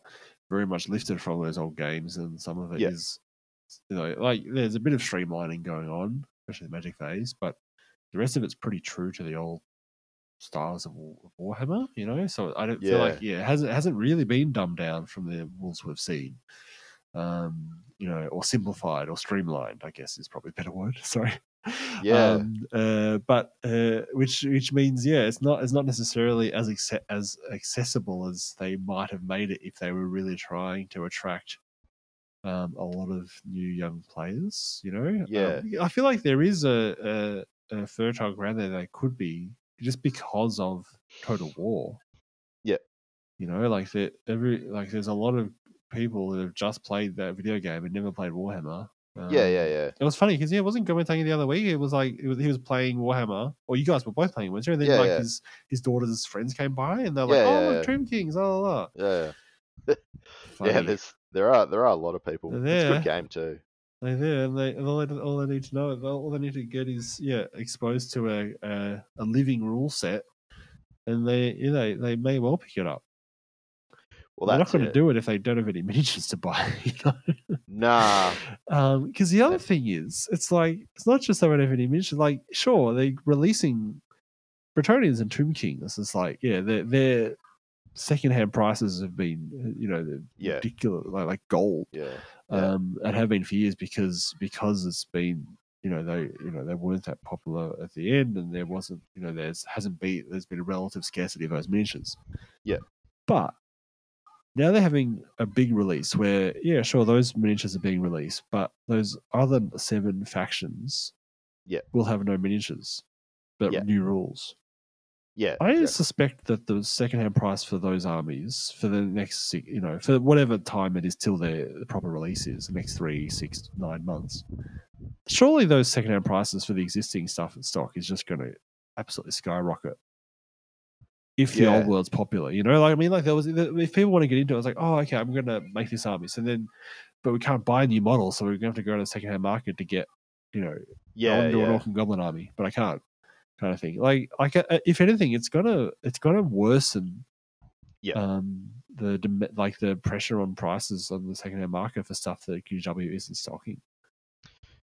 very much lifted from those old games and some of it is Yeah. you know like there's a bit of streamlining going on especially the magic phase but the rest of it's pretty true to the old styles of of warhammer you know so i don't feel like yeah it hasn't hasn't really been dumbed down from the rules we've seen um you know or simplified or streamlined i guess is probably a better word sorry Yeah. um, uh, but uh, which which means yeah, it's not it's not necessarily as acce- as accessible as they might have made it if they were really trying to attract um, a lot of new young players. You know, Yeah. Um, I feel like there is a, a, a fertile ground there that could be just because of Total War. Yeah. you know, like that every like there's a lot of people that have just played that video game and never played Warhammer. yeah, Um, yeah, yeah. it was funny because yeah, it wasn't commentating the other week. It was like it was, he was playing Warhammer, or you guys were both playing Winter, and then Yeah, like yeah. his his daughter's friends came by, and they're like, Yeah, "Oh, yeah, look. Tomb Kings!" La la la. Yeah, yeah. Funny. There's there are there are a lot of people. It's a good game too. They're there, and they and all they, all they need to know, all they need to get is yeah, exposed to a a, a living rule set, and they you know they may well pick it up. Well, They're not going to do it if they don't have any miniatures to buy. You know? Nah, Because the other thing is, it's like it's not just they don't have any miniatures. Like, sure, they're releasing Bretonnians and Tomb Kings. It's like, yeah, their their secondhand prices have been, uh, you know, Yeah. ridiculous, like, like gold, Yeah. Um, and have been for years because because it's been, you know, they you know they weren't that popular at the end, and there wasn't, you know, there's hasn't been there's been a relative scarcity of those miniatures. Yeah. but now they're having a big release where, yeah, sure, those miniatures are being released, but those other seven factions, Yeah. will have no miniatures, but Yeah. new rules. Yeah. I exactly. suspect that the secondhand price for those armies for the next, you know, for whatever time it is till their the proper release is, the next three, six, nine months. Surely those secondhand prices for the existing stuff in stock is just going to absolutely skyrocket. If the old world's popular, you know, like I mean, like there was if people want to get into it, it's like, oh, okay, I'm going to make this army, so then, but we can't buy a new models, so we're going to have to go to the secondhand market to get, you know, I yeah, want to do an yeah. Orc and Goblin army, but I can't, kind of thing. Like, like uh, if anything, it's gonna it's gonna worsen, Yeah. um, the like the pressure on prices on the secondhand market for stuff that GW isn't stocking.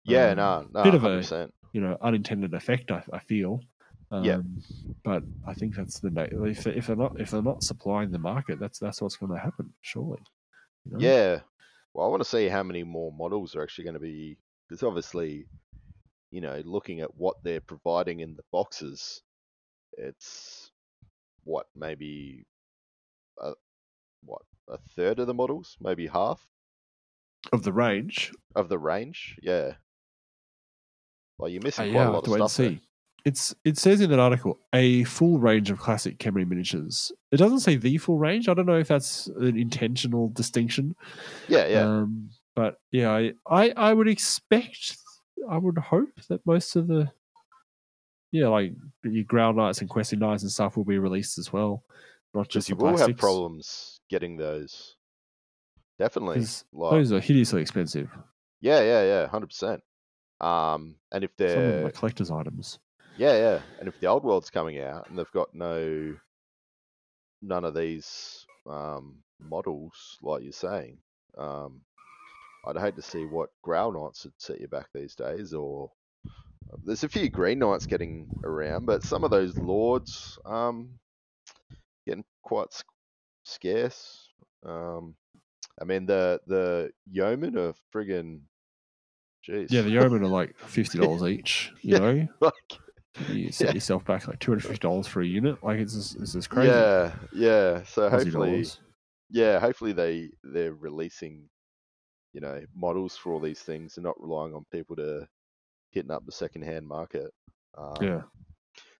Yeah, Um, no, no, bit of a- You know, unintended effect. I, I feel. Um, Yeah. But I think that's the if if they're not if they're not supplying the market, that's that's what's going to happen. Surely. you know? Yeah. Well, I want to see how many more models are actually going to be because obviously, you know, looking at what they're providing in the boxes, it's what maybe a, what a third of the models, maybe half Of the range, of the range. Yeah. Well, you're Uh, missing quite yeah, a lot to of stuff. there. see. It's it says in that article a full range of classic Khemri miniatures. It doesn't say the full range. I don't know if that's an intentional distinction. Yeah, yeah, Um, but yeah, I, I I would expect, I would hope that most of the, yeah, like your grail knights and questing knights and stuff will be released as well, not just you will have problems getting those. Definitely. Like, Those are hideously expensive. yeah, yeah, yeah, hundred percent. Um, and if Some of them they're are collector's items. Yeah, yeah. And if the old world's coming out and they've got no none of these um, models, like you're saying, um, I'd hate to see what Grail Knights would set you back these days. Or uh, there's a few Green Knights getting around, but some of those Lords um, getting quite scarce. Um, I mean, the the Yeomen are friggin' jeez. Yeah, the yeomen are like fifty dollars each. You Yeah. know, like, you set Yeah. yourself back like two hundred fifty dollars for a unit. Like it's just, it's just crazy. yeah, yeah. So Aussie hopefully. dollars. yeah, hopefully they they're releasing, you know, models for all these things and not relying on people to hitting up the second-hand market. Um, Yeah.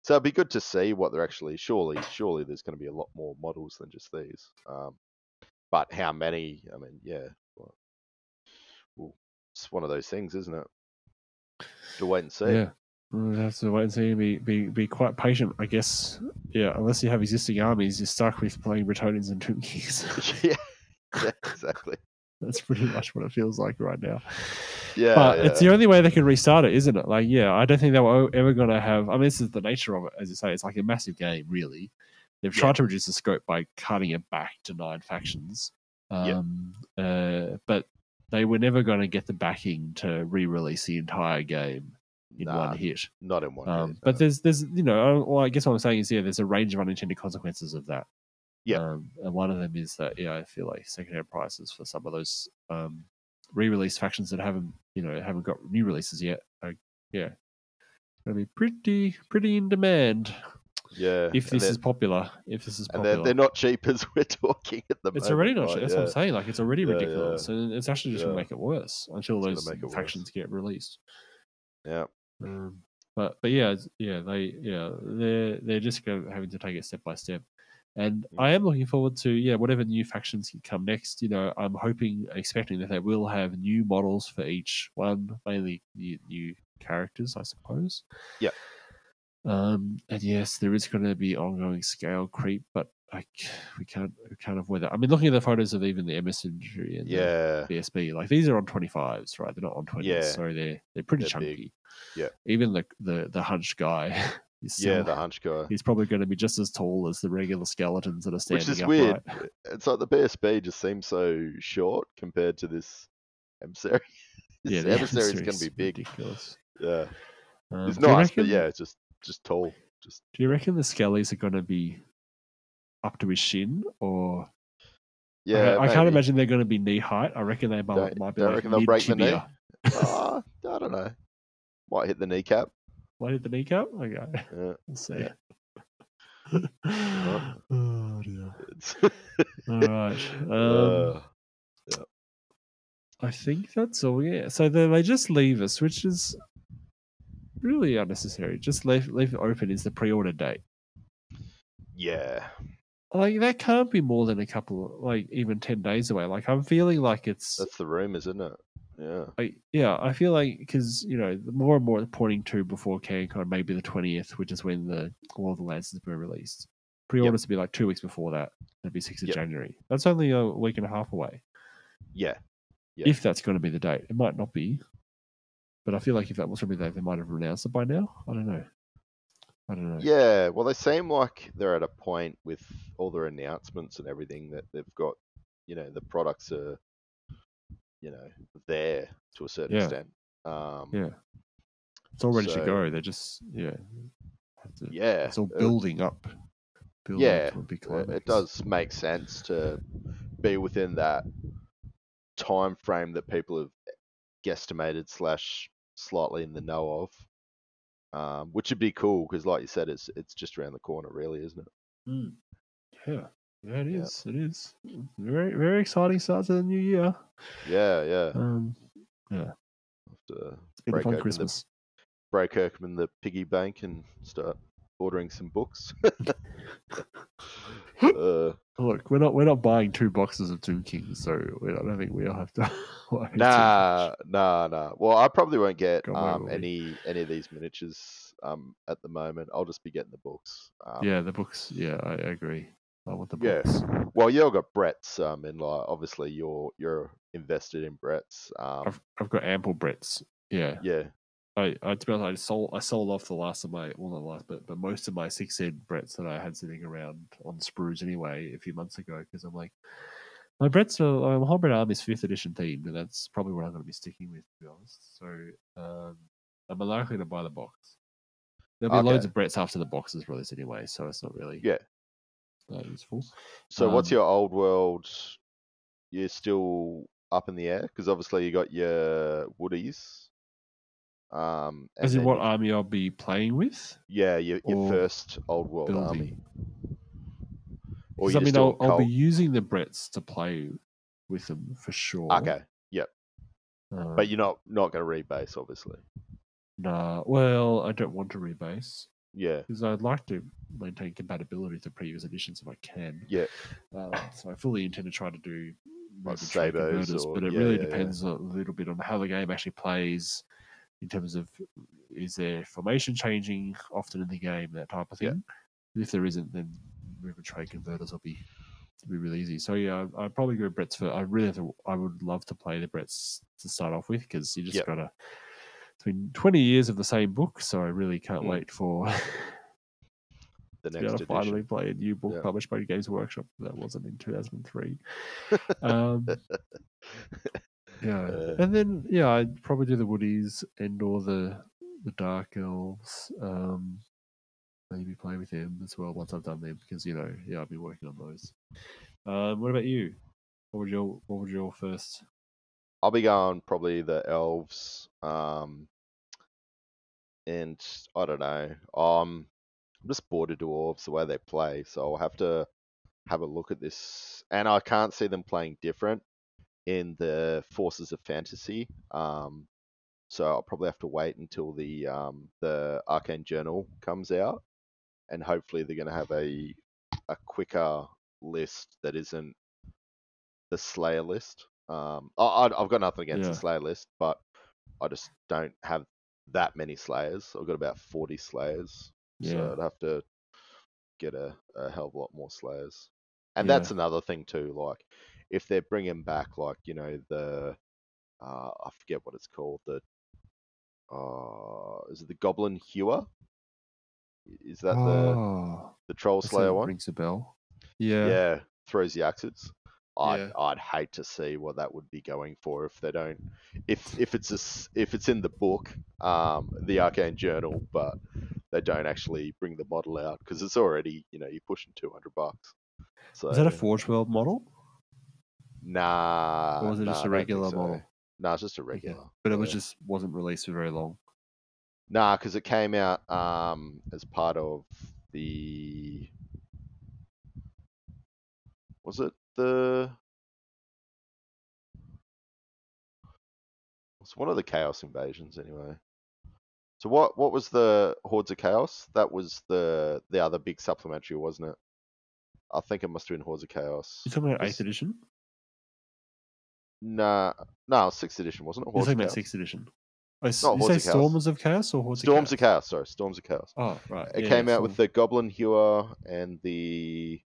So it'd be good to see what they're actually. Surely, surely there's going to be a lot more models than just these. Um, but how many? I mean, yeah. Well, well, it's one of those things, isn't it? To wait and see. Yeah. We'll have to wait and see. Be, be be quite patient, I guess. Yeah, unless you have existing armies, you're stuck with playing Bretonnians and yeah, yeah, exactly. That's pretty much what it feels like right now. Yeah, but yeah. it's the only way they can restart it, isn't it? Like, yeah, I don't think they were ever going to have. I mean, this is the nature of it, as you say. It's like a massive game, really. They've Yeah. tried to reduce the scope by cutting it back to nine factions. Yeah. Um, uh, but they were never going to get the backing to re-release the entire game in Nah, one hit. not in one. Um, hit, but no. there's there's you know, well, I guess what I'm saying is yeah, there's a range of unintended consequences of that. Yeah. Um, and one of them is that yeah, I feel like secondhand prices for some of those um, re-release factions that haven't you know haven't got new releases yet. Are, yeah, gonna be pretty pretty in demand yeah, if this they're- is popular. If this is and popular, they're, they're not cheap as we're talking at the it's moment. It's already not. like, cheap. That's what. I'm saying. Like it's already Yeah, ridiculous, and it's actually just Yeah. gonna make it worse until It's those it worse. factions get released. Yeah, Um, but but yeah, yeah, they yeah they're they're just going having to take it step by step, and Mm. I am looking forward to yeah whatever new factions can come next. You know, I'm hoping expecting that they will have new models for each one, mainly new, new characters, I suppose. Yeah. Um, and yes, there is going to be ongoing scale creep, but like we can't we can't avoid that. I mean, looking at the photos of even the emissary and the yeah, BSB. Like these are on twenty fives, right? They're not on twenties, Yeah. so they're they're pretty They're big. chunky. Yeah. Even the the the hunched guy Yeah, the hunch guy. he's probably going to be just as tall as the regular skeletons that are standing Which is upright. weird. It's like the BSB just seems so short compared to this emissary. Yeah, the emissary is going to be big. Ridiculous. Yeah, Um, it's nice, but yeah, it's just just tall. Just Do you reckon the skellies are going to be up to his shin, or yeah. I, can't imagine they're going to be knee height. I reckon they might, Don't- might be don't like reckon they'll break the knee? Ah, I don't know. Might hit the kneecap. Might did the kneecap. Okay, Yeah. we'll see. Yeah. oh dear. All right. Um, uh, I think that's all. Yeah. So then they just leave us, which is really unnecessary. Just leave leave it open. Is the pre-order date? yeah, Like that can't be more than a couple, like even ten days away. Like I'm feeling like it's, that's the rumors, isn't it? Yeah, like, yeah. I feel like because you know the more and more pointing to before CanCon, maybe the twentieth, which is when the all the Lancers were released. Pre-orders to be like two weeks before that. That'd be sixth of Yep. January. That's only a week and a half away. yeah, Yeah. If that's going to be the date, it might not be. But I feel like if that was going to be the date, they might have announced it by now. I don't know. I don't know. yeah. Well, they seem like they're at a point with all their announcements and everything that they've got. You know, the products are, you know, there to a certain Yeah. extent. Um, Yeah. It's all ready to go. They're just yeah. to- yeah. It's all uh, building up. Building yeah, up to a big Uh, it does make sense to be within that time frame that people have guesstimated slash slightly in the know of, um, which would be cool because, like you said, it's it's just around the corner, really, isn't it? Mm. Yeah. Yeah, it Yeah. is. It is. Very, very exciting start to the new year. Yeah, yeah. Um, Have to it's been a Break fun open the- Christmas. break open the piggy bank and start ordering some books. uh, Look, we're not we're not buying two boxes of Tomb Kings, so we, I don't think we'll have to. Nah, nah, nah. Well, I probably won't get um, any any of these miniatures um, at the moment. I'll just be getting the books. Um, Yeah, the books. Yeah, I agree. I want the Yeah. books. Well, you've got Brett's, um, and like obviously you're you're invested in Brett's. Um, I've I've got ample Bretts. Yeah, yeah, I, I to be honest, I sold I sold off the last of my well not the last but but most of my six ed Bretts that I had sitting around on sprues anyway a few months ago because I'm like my Bretts are um, Hybrid Army's fifth edition themed and that's probably what I'm going to be sticking with to be honest. So um, I'm likely to buy the box. There'll be loads of Bretts after the box is released anyway, so it's not really Yeah. That useful. So what's Um, your old world? You're still up in the air because obviously you got your woodies. Um, As in what you- army I'll be playing with? yeah, your, your first old world army. Building. Or 'Cause you're I mean, I'll, I'll be using the Bretts to play with them for sure. okay, Um, but you're not not going to rebase, obviously. Nah, well, I don't want to rebase Yeah, because I'd like to maintain compatibility to previous editions if I can. Yeah. Uh, so I fully intend to try to do Like tray converters, or- but it yeah, really yeah, yeah. depends a little bit on how the game actually plays in terms of is there formation changing often in the game, that type of Yeah. thing. If there isn't, then moving tray converters will be be really easy. So yeah, I- I'd probably go Brett's for. I really have to, I would love to play the Brett's to start off with because you just gotta. It's been twenty years of the same book, so I really can't Mm. wait for the next edition. finally play a new book Yeah. published by Games Workshop that wasn't in two thousand and three. um, yeah, Uh. and then yeah, I'd probably do the Woodies and or the the Dark Elves. Um, maybe play with them as well once I've done them because you know yeah I've been working on those. Um, what about you? What would your what would your first? I'll be going probably the elves. Um, and I don't know. Um, I'm just bored of dwarves the way they play, so I'll have to have a look at this. And I can't see them playing different in the Forces of Fantasy. Um, so I'll probably have to wait until the um, the Arcane Journal comes out, and hopefully they're going to have a a quicker list that isn't the Slayer list. Um, I, I've got nothing against Yeah. the Slayer list, but I just don't have that many Slayers. I've got about 40 Slayers, Yeah, so I'd have to get a, a hell of a lot more Slayers. And Yeah. that's another thing too. Like, if they're bringing back, like you know, the uh, I forget what it's called. The uh, is it the Goblin Hewer? Is that the oh, the Troll Slayer one? rings a bell. Yeah. Yeah, throws the axes. I'd Yeah. I'd hate to see what that would be going for if they don't if if it's a if it's in the book, um, the Arcane Journal, but they don't actually bring the model out because it's already you know you're pushing two hundred bucks. So Is that a Forge World model? Nah. Or was it nah, just a regular so. model? Nah, it's just a Okay. regular. But it was yeah. just wasn't released for very long. Nah, because it came out um, as part of the. Was it the? It's one of the Chaos invasions, anyway. So what? What was the Hordes of Chaos? That was the the other big supplementary, wasn't it? I think it must have been Hordes of Chaos. You talking about eighth edition? Nah, no, sixth edition, wasn't it? You're talking of about sixth edition. Oh, you say of Storms of Chaos or Hordes Storms of Chaos? Sorry, Storms of Chaos. Oh, right. It yeah, came out with the Goblin Hewer and the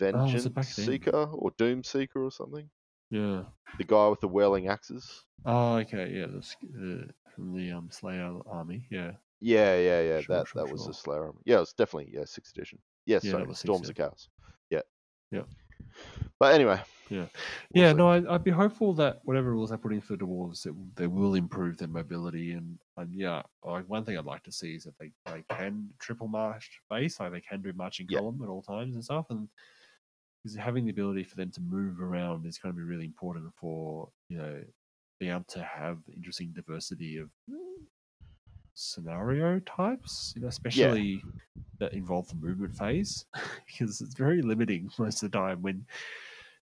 Oh, Vengeance then? Seeker or Doom Seeker or something. Yeah. The guy with the whirling axes. Oh, okay. Yeah, uh, from the um, Slayer army. Yeah. Yeah, yeah, yeah. Sure, that sure, that was sure. the Slayer. army. Yeah, it was definitely yeah sixth edition. Yes, Yeah, sorry, Storms of Chaos. Yeah. Yeah. But anyway. Yeah. we'll yeah, see. no, I, I'd be hopeful that whatever rules they put in for dwarves, it, they will improve their mobility. And, and yeah, like one thing I'd like to see is that they, they can triple march base, like they can do marching Yeah. column at all times and stuff. And because having the ability for them to move around is going to be really important for you know being able to have interesting diversity of scenario types, you know, especially that involve the movement phase, because it's very limiting most of the time when,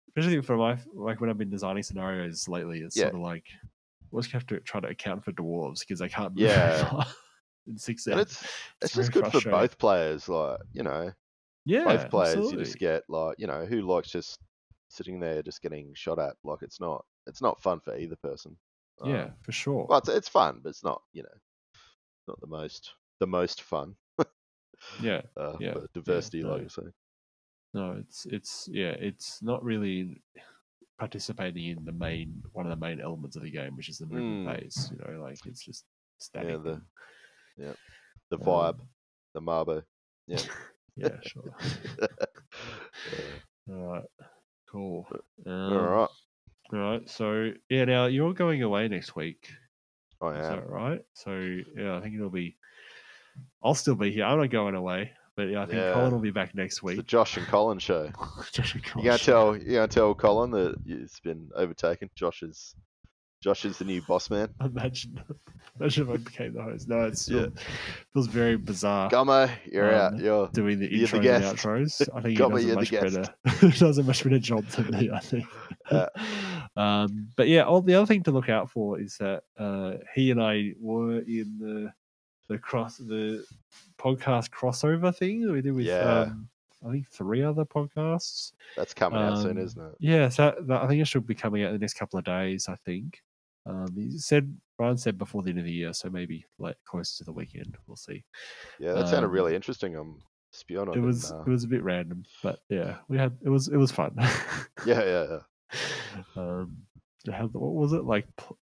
especially for my like when I've been designing scenarios lately, it's Yeah. sort of like always have to try to account for dwarves because they can't move Yeah. in six And hours. it's it's very just good for both players. Like you know, yeah, both players you just get like you know who likes just sitting there just getting shot at. Like it's not it's not fun for either person. yeah, Um, for sure. Well, it's, it's fun, but it's not, you know, not the most the most fun. yeah, Uh, Yeah, diversity, no. like you say. no, it's it's yeah, it's not really participating in the main one of the main elements of the game, which is the movement Mm. phase. You know, like it's just static. Yeah, the yeah, the vibe, um, the marbo. Yeah. yeah, sure. Yeah. All right, cool. Um, All right, All right. So yeah, now you're going away next week. I Is am. that right? So yeah, I think it'll be. I'll still be here. I'm not going away, but yeah, I think Yeah. Colin will be back next week. the. Josh and Colin show. Josh and You Colin show. tell you gonna tell Colin that it's been overtaken. Josh is Josh is the new boss man. Imagine, imagine if I became the host. No, it's Yeah. yeah. feels very bizarre Gommo, you're out. Um, You're doing the the intros and guest. outros. I think he does a the much better. he does a much better job than me. I think. Yeah. um, but yeah, all, the other thing to look out for is that uh, he and I were in the the cross the podcast crossover thing that we did with Yeah. um, I think three other podcasts. that's coming out soon, Um, isn't it? Yeah, so that- I think it should be coming out in the next couple of days. I think. Um, he said Brian said before the end of the year, so maybe like closer to the weekend. We'll see. Yeah, that sounded um, really interesting. I'm spewing on It was it was a bit random, but yeah, we had it was it was fun. yeah, yeah, yeah. um, to have what was it like? Pl-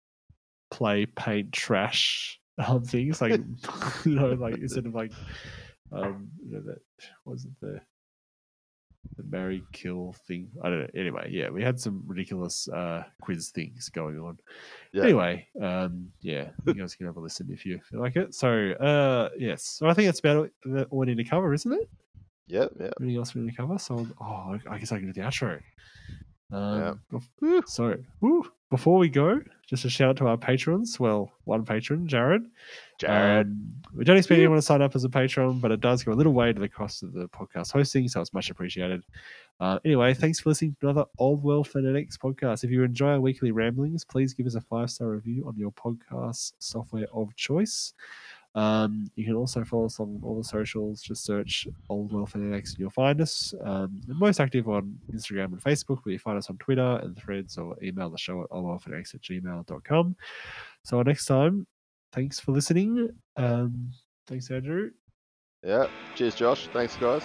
play, paint, trash um, things like you know, like instead of like um, you know that was it the the marry kill thing? I don't know. Anyway, yeah, we had some ridiculous uh, quiz things going on. Yeah. Anyway, um, yeah, you guys can have a listen if you feel like it. So, uh, yes, so I think that's about all we need to cover, isn't it? Yeah, yeah. Anything else we need to cover? So, oh, I guess I can do the outro. Um, Woo. So, woo, before we go, just a shout out to our patrons. Well, one patron, Jared. Jared. Um, we don't expect anyone to sign up as a patron, but it does go a little way to the cost of the podcast hosting, so it's much appreciated. Uh, anyway, thanks for listening to another Old World Fanatics podcast. If you enjoy our weekly ramblings, please give us a five star review on your podcast software of choice. Um, you can also follow us on all the socials. Just search Old World Fanatics and you'll find us. Um, we're most active on Instagram and Facebook, but you find us on Twitter and threads or email the show at oldworldfanatics at gmail.com. So next time, thanks for listening. Um, thanks, Andrew. Yeah. Cheers, Josh. Thanks, guys.